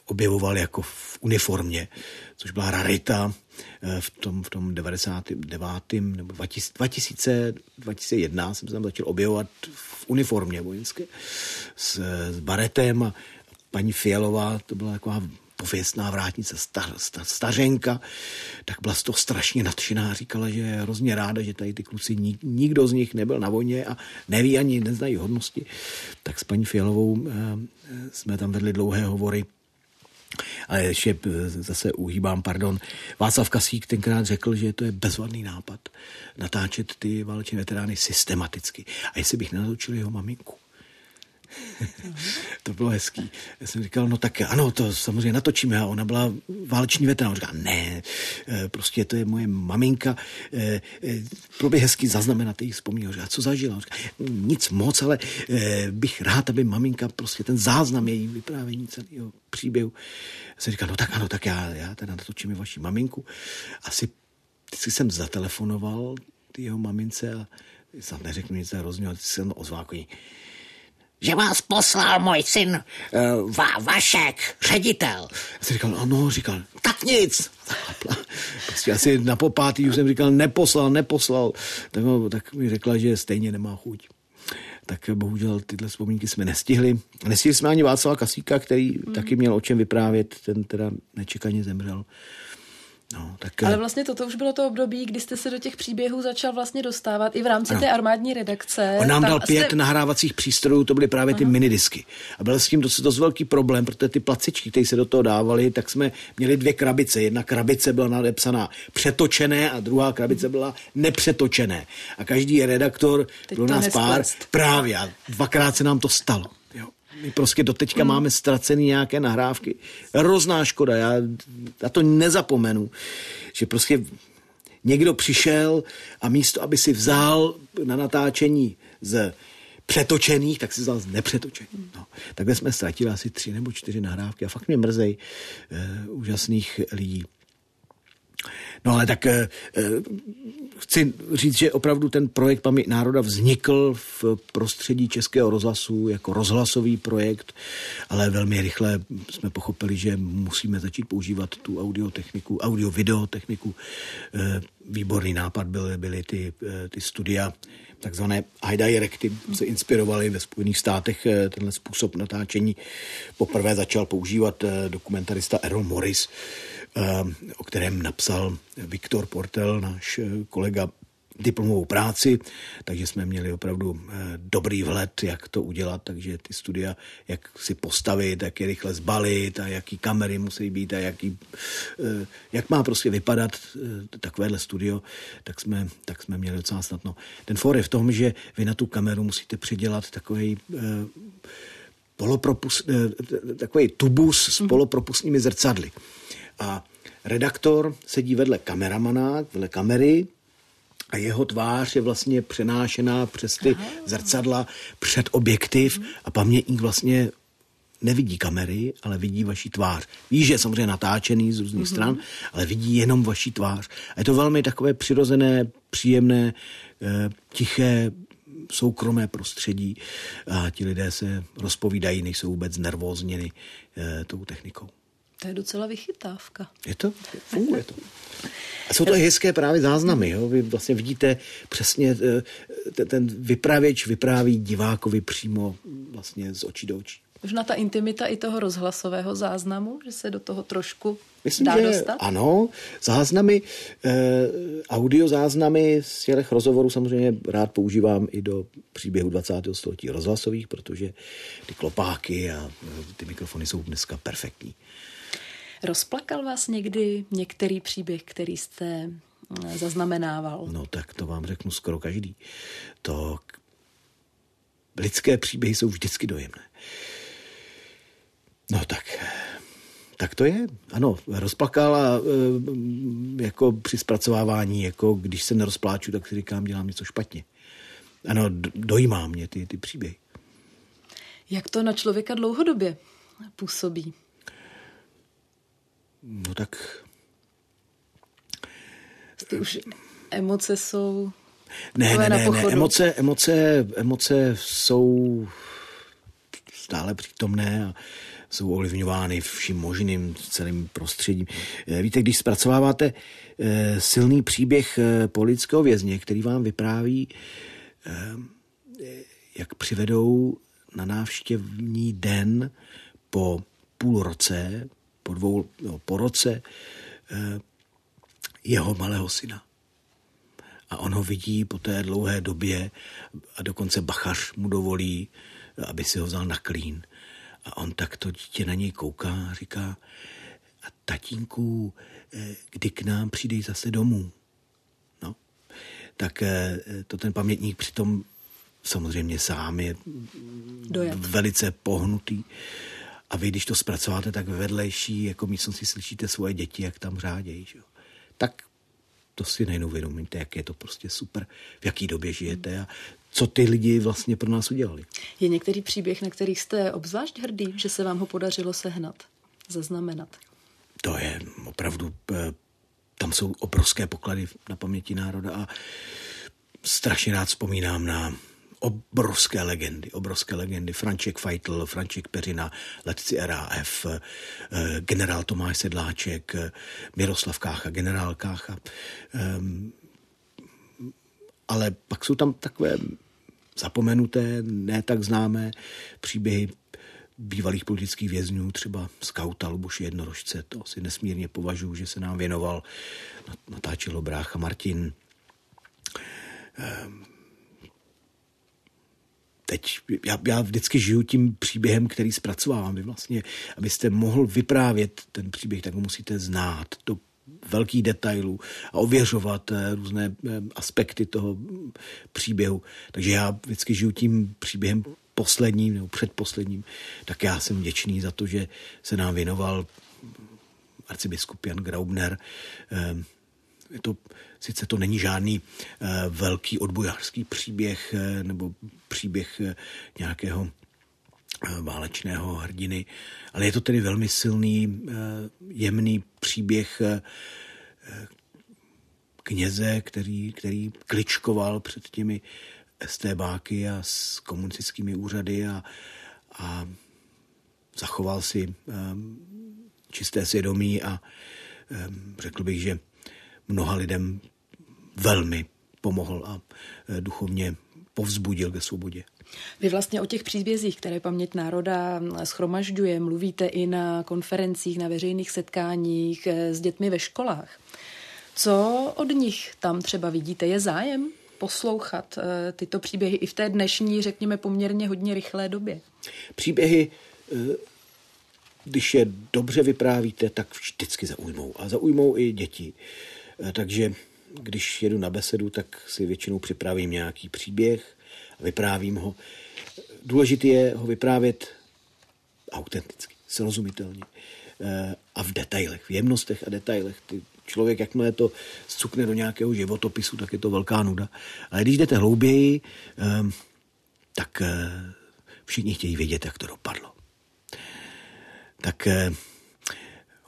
objevoval jako v uniformě, což byla rarita eh, v tom, v tom 99. nebo 2000, 2001 jsem se tam začal objevovat v uniformě vojenské s, s baretem a paní Fialová, to byla taková pověstná vrátnice, star, star, stařenka, tak byla z toho strašně nadšená. Říkala, že je hrozně ráda, že tady ty kluci, nik, nikdo z nich nebyl na vojně a neví ani, neznají hodnosti. Tak s paní Fialovou eh, jsme tam vedli dlouhé hovory. Ale ještě eh, zase uhýbám, pardon. Václav Kasík tenkrát řekl, že to je bezvadný nápad natáčet ty válečné veterány systematicky. A jestli bych nenatočil jeho maminku, to bylo hezký. Já jsem říkal, no tak ano, to samozřejmě natočíme. A ona byla váleční veterán. Říká, ne, eh, prostě to je moje maminka. Eh, eh, bylo by hezký zaznamenat její vzpomínku. Říká, co zažila? Říká, nic moc, ale bych rád, aby maminka prostě ten záznam její vyprávění celého příběhu. Já jsem říkal, no tak ano, tak já, já teda natočím vaši maminku. Asi si jsem zatelefonoval jeho mamince a snad neřeknu nic hrozného, jsem ozval že vás poslal můj syn uh, Va- Vašek, ředitel. Já jsem říkal, ano, říkal, tak nic. Prostě asi na popátý už jsem říkal, neposlal, neposlal. Tak, tak mi řekla, že stejně nemá chuť. Tak bohužel tyhle vzpomínky jsme nestihli. Nestihli jsme ani Václava Kasíka, který mm. taky měl o čem vyprávět, ten teda nečekaně zemřel. No, tak... Ale vlastně toto už bylo to období, kdy jste se do těch příběhů začal vlastně dostávat i v rámci ano. té armádní redakce. On nám dal pět jste... nahrávacích přístrojů, to byly právě ty Aha. minidisky. A byl s tím dost, dost velký problém, protože ty placičky, které se do toho dávaly, tak jsme měli dvě krabice. Jedna krabice byla nadepsaná přetočené a druhá krabice byla nepřetočené. A každý redaktor, Teď byl nás pár, právě. A dvakrát se nám to stalo. My prostě doteďka mm. máme ztracený nějaké nahrávky. Hrozná škoda, já, já to nezapomenu, že prostě někdo přišel a místo, aby si vzal na natáčení z přetočených, tak si vzal z nepřetočených. No. Takhle jsme ztratili asi tři nebo čtyři nahrávky a fakt mě mrzej uh, úžasných lidí. No ale tak eh, eh, chci říct, že opravdu ten projekt Paměť národa vznikl v prostředí Českého rozhlasu jako rozhlasový projekt, ale velmi rychle jsme pochopili, že musíme začít používat tu audiotechniku, audio-video techniku. Eh, výborný nápad byly, byly ty, ty studia takzvané iDirecty se inspirovali ve Spojených státech tenhle způsob natáčení. Poprvé začal používat dokumentarista Errol Morris, Eh, o kterém napsal Viktor Portel, náš eh, kolega diplomovou práci, takže jsme měli opravdu eh, dobrý vhled, jak to udělat, takže ty studia, jak si postavit, jak je rychle zbalit a jaký kamery musí být a jaký, jak má prostě vypadat takovéhle studio, tak jsme, tak jsme měli docela snadno. Ten for je v tom, že vy na tu kameru musíte přidělat takový polopropus, takový tubus s mhm. polopropustnými zrcadly. A redaktor sedí vedle kameramana, vedle kamery, a jeho tvář je vlastně přenášená přes ty Aha. zrcadla před objektiv a pamětník vlastně nevidí kamery, ale vidí vaši tvář. Ví, že je samozřejmě natáčený z různých mm-hmm. stran, ale vidí jenom vaši tvář. A je to velmi takové přirozené, příjemné, eh, tiché, soukromé prostředí a ti lidé se rozpovídají, nejsou vůbec nervózněni eh, tou technikou. To je docela vychytávka. Je to? Funguje to. A jsou to hezké právě záznamy. Jo? Vy vlastně vidíte přesně, eh, ten vypravěč vypráví divákovi přímo vlastně z očí do očí. Možná ta intimita i toho rozhlasového záznamu, že se do toho trošku Myslím, dá že dostat? ano. Záznamy, eh, audio záznamy z těch rozhovorů samozřejmě rád používám i do příběhu 20. století rozhlasových, protože ty klopáky a ty mikrofony jsou dneska perfektní. Rozplakal vás někdy některý příběh, který jste eh, zaznamenával? No tak to vám řeknu skoro každý. To lidské příběhy jsou vždycky dojemné. No tak, tak to je. Ano, rozplakal a e, jako při zpracovávání, jako když se nerozpláču, tak si říkám, dělám něco špatně. Ano, dojímá mě ty, ty příběhy. Jak to na člověka dlouhodobě působí? No tak... Už emoce jsou... Ne, ne, ne, ne, emoce, emoce, emoce jsou stále přítomné a jsou ovlivňovány vším možným celým prostředím. Eh, víte, když zpracováváte eh, silný příběh eh, politického vězně, který vám vypráví, jak přivedou na návštěvní den po půl roce po dvou, no, po roce eh, jeho malého syna. A on ho vidí po té dlouhé době a dokonce bachař mu dovolí, aby si ho vzal na klín. A on tak to dítě na něj kouká a říká, a tatínku, eh, kdy k nám přijdeš zase domů? No, tak eh, to ten pamětník přitom samozřejmě sám je Dojat. velice pohnutý. A vy, když to zpracováte, tak ve vedlejší jako místnosti slyšíte svoje děti, jak tam řádějí. Že? Tak to si nejenom uvědomíte, jak je to prostě super, v jaký době žijete a co ty lidi vlastně pro nás udělali. Je některý příběh, na který jste obzvlášť hrdý, že se vám ho podařilo sehnat, zaznamenat? To je opravdu, eh, tam jsou obrovské poklady na paměti národa a strašně rád vzpomínám na obrovské legendy, obrovské legendy. Franček Feitl, Franček Peřina, letci RAF, eh, generál Tomáš Sedláček, Miroslav Kácha, generál Kácha. Ehm, ale pak jsou tam takové zapomenuté, ne tak známé příběhy bývalých politických vězňů, třeba skauta Luboši Jednorožce, to si nesmírně považuji, že se nám věnoval, natáčel brácha Martin. Ehm, teď já, já vždycky žiju tím příběhem, který zpracovávám. Vy vlastně, abyste mohl vyprávět ten příběh, tak ho musíte znát do velkých detailů a ověřovat eh, různé eh, aspekty toho příběhu. Takže já vždycky žiju tím příběhem posledním nebo předposledním, tak já jsem vděčný za to, že se nám věnoval arcibiskup Jan Graubner. Je to Sice to není žádný eh, velký odbojářský příběh eh, nebo příběh eh, nějakého válečného hrdiny, ale je to tedy velmi silný, jemný příběh, kněze, který, který kličkoval před těmi STBáky a s komunistickými úřady a, a zachoval si čisté svědomí a řekl bych, že mnoha lidem velmi pomohl a e, duchovně povzbudil ke svobodě. Vy vlastně o těch příbězích, které paměť národa schromažďuje, mluvíte i na konferencích, na veřejných setkáních e, s dětmi ve školách. Co od nich tam třeba vidíte? Je zájem poslouchat tyto příběhy i v té dnešní, řekněme, poměrně hodně rychlé době? Příběhy, když je dobře vyprávíte, tak vždycky zaujmou. A zaujmou i děti. Takže když jedu na besedu, tak si většinou připravím nějaký příběh a vyprávím ho. Důležité je ho vyprávět autenticky, srozumitelně eh, a v detailech, v jemnostech a detailech. Ty člověk, jakmile to zcukne do nějakého životopisu, tak je to velká nuda. Ale když jdete hlouběji, eh, tak eh, všichni chtějí vědět, jak to dopadlo. Tak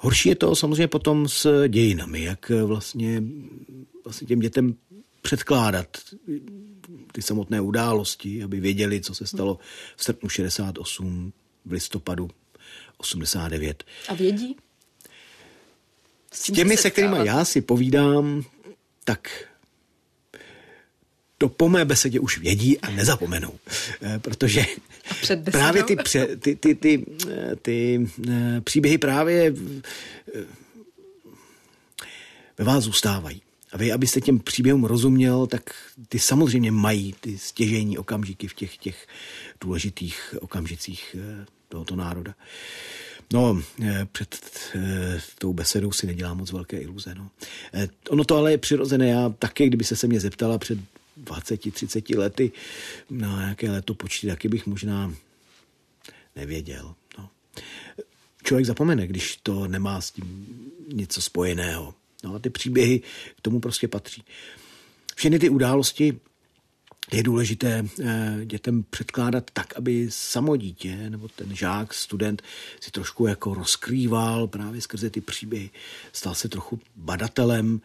horší je to samozřejmě potom s dějinami, jak vlastně vlastně těm dětem předkládat ty samotné události, aby věděli, co se stalo v srpnu 68, v listopadu 89. A vědí? S, S těmi, se kterými já si povídám, tak to po mé besedě už vědí a nezapomenou. Eh, protože právě ty, pře, ty, ty, ty, eh, ty, eh, příběhy právě ve vás zůstávají. A vy, abyste těm příběhům rozuměl, tak ty samozřejmě mají ty stěžení okamžiky v těch, těch důležitých okamžicích tohoto národa. No, před tou besedou si nedělám moc velké iluze. No. Ono to ale je přirozené. Já také, kdyby se se mě zeptala před 20-30 lety na nějaké letopočty, taky bych možná nevěděl. No. Člověk zapomene, když to nemá s tím něco spojeného. No a ty příběhy k tomu prostě patří. Všechny ty události je důležité eh, dětem předkládat tak, aby samo dítě nebo ten žák, student si trošku jako rozkrýval právě skrze ty příběhy. Stal se trochu badatelem,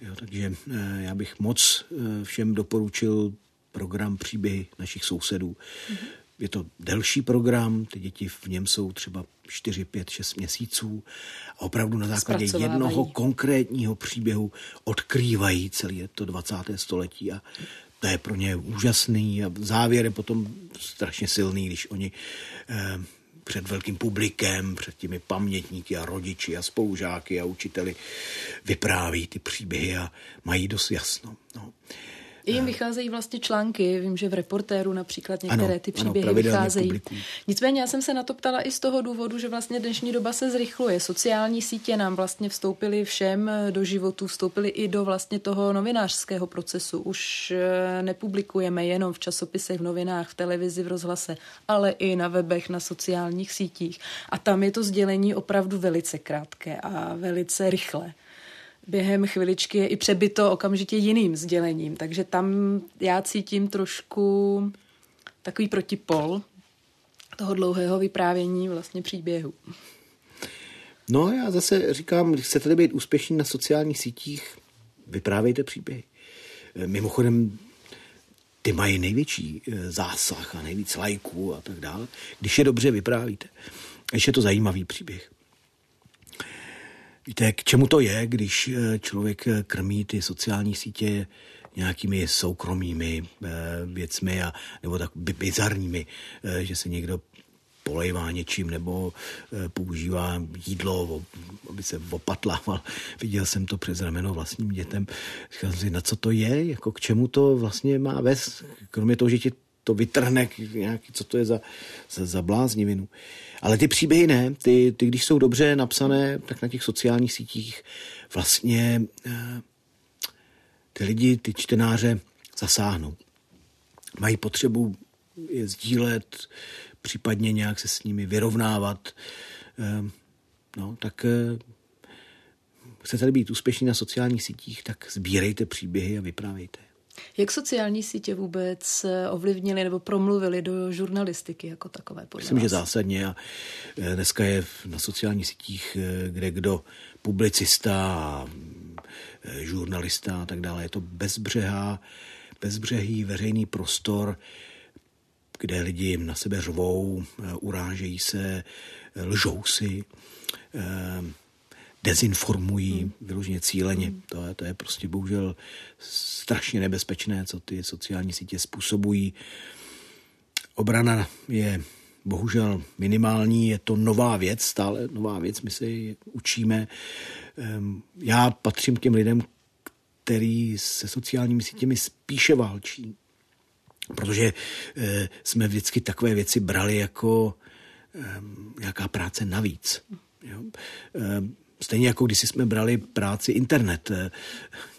jo, takže eh, já bych moc eh, všem doporučil program příběhy našich sousedů. Mm-hmm. Je to delší program, ty děti v něm jsou třeba 4, 5, 6 měsíců a opravdu na základě jednoho konkrétního příběhu odkrývají celé to 20. století a to je pro ně úžasný a závěr je potom strašně silný, když oni eh, před velkým publikem, před těmi pamětníky a rodiči a spolužáky a učiteli vypráví ty příběhy a mají dost jasno. No. I jim vycházejí vlastně články, vím, že v reportéru například některé ano, ty příběhy ano, vycházejí. Publikují. Nicméně já jsem se na to ptala i z toho důvodu, že vlastně dnešní doba se zrychluje. Sociální sítě nám vlastně vstoupily všem do životu, vstoupily i do vlastně toho novinářského procesu. Už eh, nepublikujeme jenom v časopisech, v novinách, v televizi, v rozhlase, ale i na webech, na sociálních sítích. A tam je to sdělení opravdu velice krátké a velice rychlé během chviličky je i přebyto okamžitě jiným sdělením. Takže tam já cítím trošku takový protipol toho dlouhého vyprávění vlastně příběhu. No já zase říkám, když chcete být úspěšní na sociálních sítích, vyprávějte příběhy. Mimochodem, ty mají největší eh, zásah a nejvíc lajků a tak dále, když je dobře vyprávíte. Když je to zajímavý příběh. Víte, k čemu to je, když eh, člověk eh, krmí ty sociální sítě nějakými soukromými eh, věcmi a, nebo tak bizarními, že se někdo polejvá něčím nebo používá jídlo, aby se opatlával. Viděl jsem to přes rameno vlastním dětem. Říkal jsem si, na co to je, jako k čemu to vlastně má vést, kromě toho, že ti to vytrhne, nějaký, co to je za, za, za bláznivinu. Ale ty příběhy ne, ty, ty když jsou dobře napsané, tak na těch sociálních sítích vlastně eh, ty lidi, ty čtenáře zasáhnou. Mají potřebu je sdílet, případně nějak se s nimi vyrovnávat. Eh, no, tak eh, chcete být úspěšní na sociálních sítích, tak sbírejte příběhy a vyprávějte. Jak sociální sítě vůbec eh, ovlivnili nebo promluvili do žurnalistiky jako takové? Myslím, vás? že zásadně. A eh, dneska je na sociálních sítích, eh, kde kdo publicista žurnalista a tak dále. Je to bezbřehá, bezbřehý veřejný prostor, kde lidi na sebe řvou, urážejí se, lžou si, dezinformují vyloženě cíleně. To je, to je prostě bohužel strašně nebezpečné, co ty sociální sítě způsobují. Obrana je bohužel minimální, je to nová věc, stále nová věc, my se ji učíme. Ehm, já patřím k těm lidem, který se sociálními sítěmi spíše válčí, protože eh, jsme vždycky takové věci brali jako ehm, nějaká práce navíc. Jo? Stejně jako když jsme brali práci internet. Eh,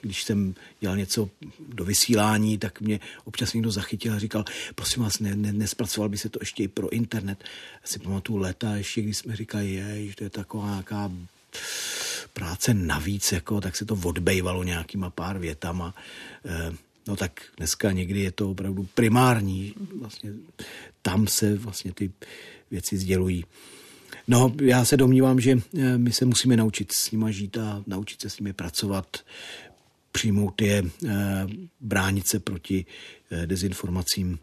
když jsem dělal něco do vysílání, tak mě občas někdo zachytil a říkal, prosím vás, ne, ne, nespracoval by se to ještě i pro internet. Já si pamatuju leta, ještě když jsme říkali, je, že to je taková nějaká práce navíc, jako, tak se to odbejvalo nějakýma pár větama. Eh, no tak dneska někdy je to opravdu primární. Vlastně tam se vlastně ty věci sdělují. No, já se domnívám, že eh, my se musíme naučit s nimi žít a naučit se s nimi pracovat, přijmout je, eh, bránit se proti eh, dezinformacím.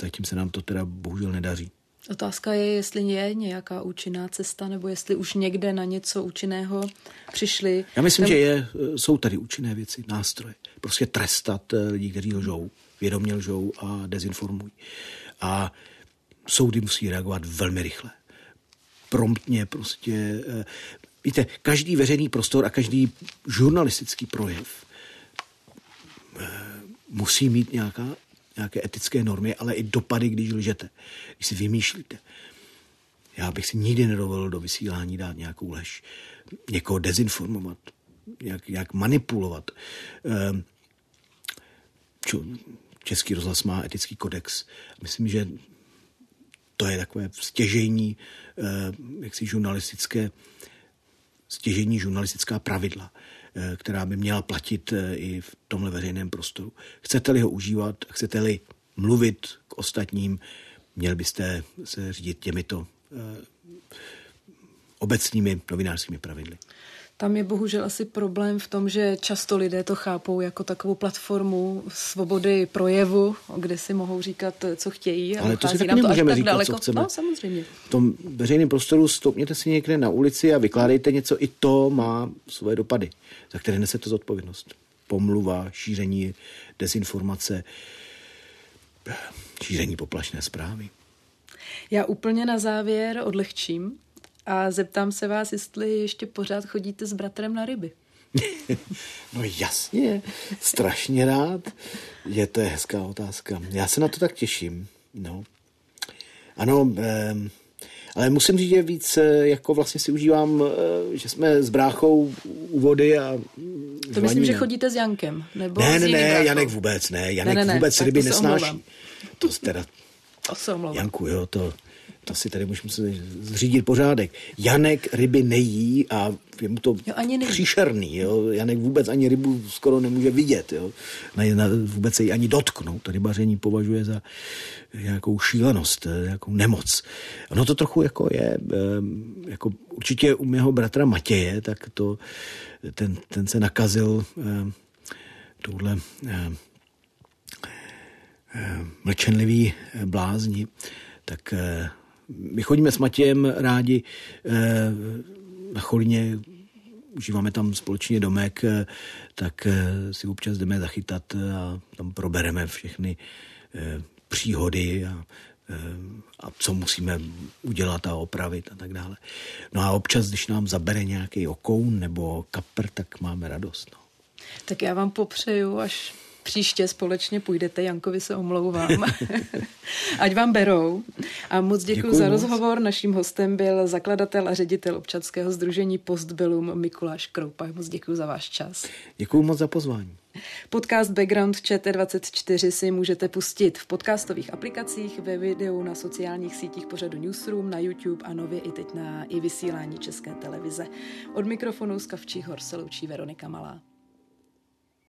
Zatím se nám to teda bohužel nedaří. Otázka je, jestli je nějaká účinná cesta, nebo jestli už někde na něco účinného přišli. Já myslím, Tam... že je, jsou tady účinné věci, nástroje. Prostě trestat lidi, kteří lžou, vědomě lžou a dezinformují. A soudy musí reagovat velmi rychle promptně prostě. Eh, víte, každý veřejný prostor a každý žurnalistický projev eh, musí mít nějaká, nějaké etické normy, ale i dopady, když lžete, když si vymýšlíte. Já bych si nikdy nedovolil do vysílání dát nějakou lež, někoho dezinformovat, jak, jak manipulovat. Ehm, Český rozhlas má etický kodex. Myslím, že to je takové stěžení, eh, jaksi žurnalistické, stěžení žurnalistická pravidla, eh, která by měla platit eh, i v tomhle veřejném prostoru. Chcete-li ho užívat, chcete-li mluvit k ostatním, měl byste se řídit těmito obecnými novinářskými pravidly. Tam je bohužel asi problém v tom, že často lidé to chápou jako takovou platformu svobody projevu, kde si mohou říkat, co chtějí. Ale to si taky nemůžeme říkat, daleko. co chceme. No, samozřejmě. V tom veřejném prostoru stoupněte si někde na ulici a vykládejte něco, i to má svoje dopady, za které nese to zodpovědnost. Pomluva, šíření dezinformace, šíření poplašné zprávy. Já úplně na závěr odlehčím a zeptám se vás, jestli ještě pořád chodíte s bratrem na ryby. no jasně, strašně rád. Je to hezká otázka. Já se na to tak těším. No. Ano, eh, ale musím říct, že víc eh, jako vlastně si užívám, eh, že jsme s bráchou u vody a To myslím, že chodíte s Jankem, nebo Ne, ne, ne, Janek vůbec ne. Janek ne, ne, ne, vůbec ryby to nesnáší. To teda... To se omlouvám. Janku, jo, to to si tady musím zřídit pořádek. Janek ryby nejí a je mu to jo, ani příšerný. Jo? Janek vůbec ani rybu skoro nemůže vidět. Jo? Na, na, vůbec se ji ani dotknout. To rybaření považuje za nějakou šílenost, nějakou nemoc. Ono to trochu jako je, jako určitě u mého bratra Matěje, tak to, ten, ten se nakazil touhle mlčenlivý blázni, tak my chodíme s Matějem rádi eh, na Cholině, užíváme tam společně domek, eh, tak eh, si občas jdeme zachytat a tam probereme všechny příhody a, a co musíme udělat a opravit a tak dále. No a občas, když nám zabere nějaký okoun nebo kapr, tak máme radost. No. Tak já vám popřeju, až příště společně půjdete, Jankovi se omlouvám. Ať vám berou. A moc děkuji za rozhovor. Moc. Naším hostem byl zakladatel a ředitel občanského združení Postbellum Mikuláš Kroupa. Moc děkuji za váš čas. Děkuji moc za pozvání. Podcast Background ČT24 si můžete pustit v podcastových aplikacích, ve videu na sociálních sítích pořadu Newsroom, na YouTube a nově i teď na i vysílání České televize. Od mikrofonu z Kavčí hor se loučí Veronika Malá.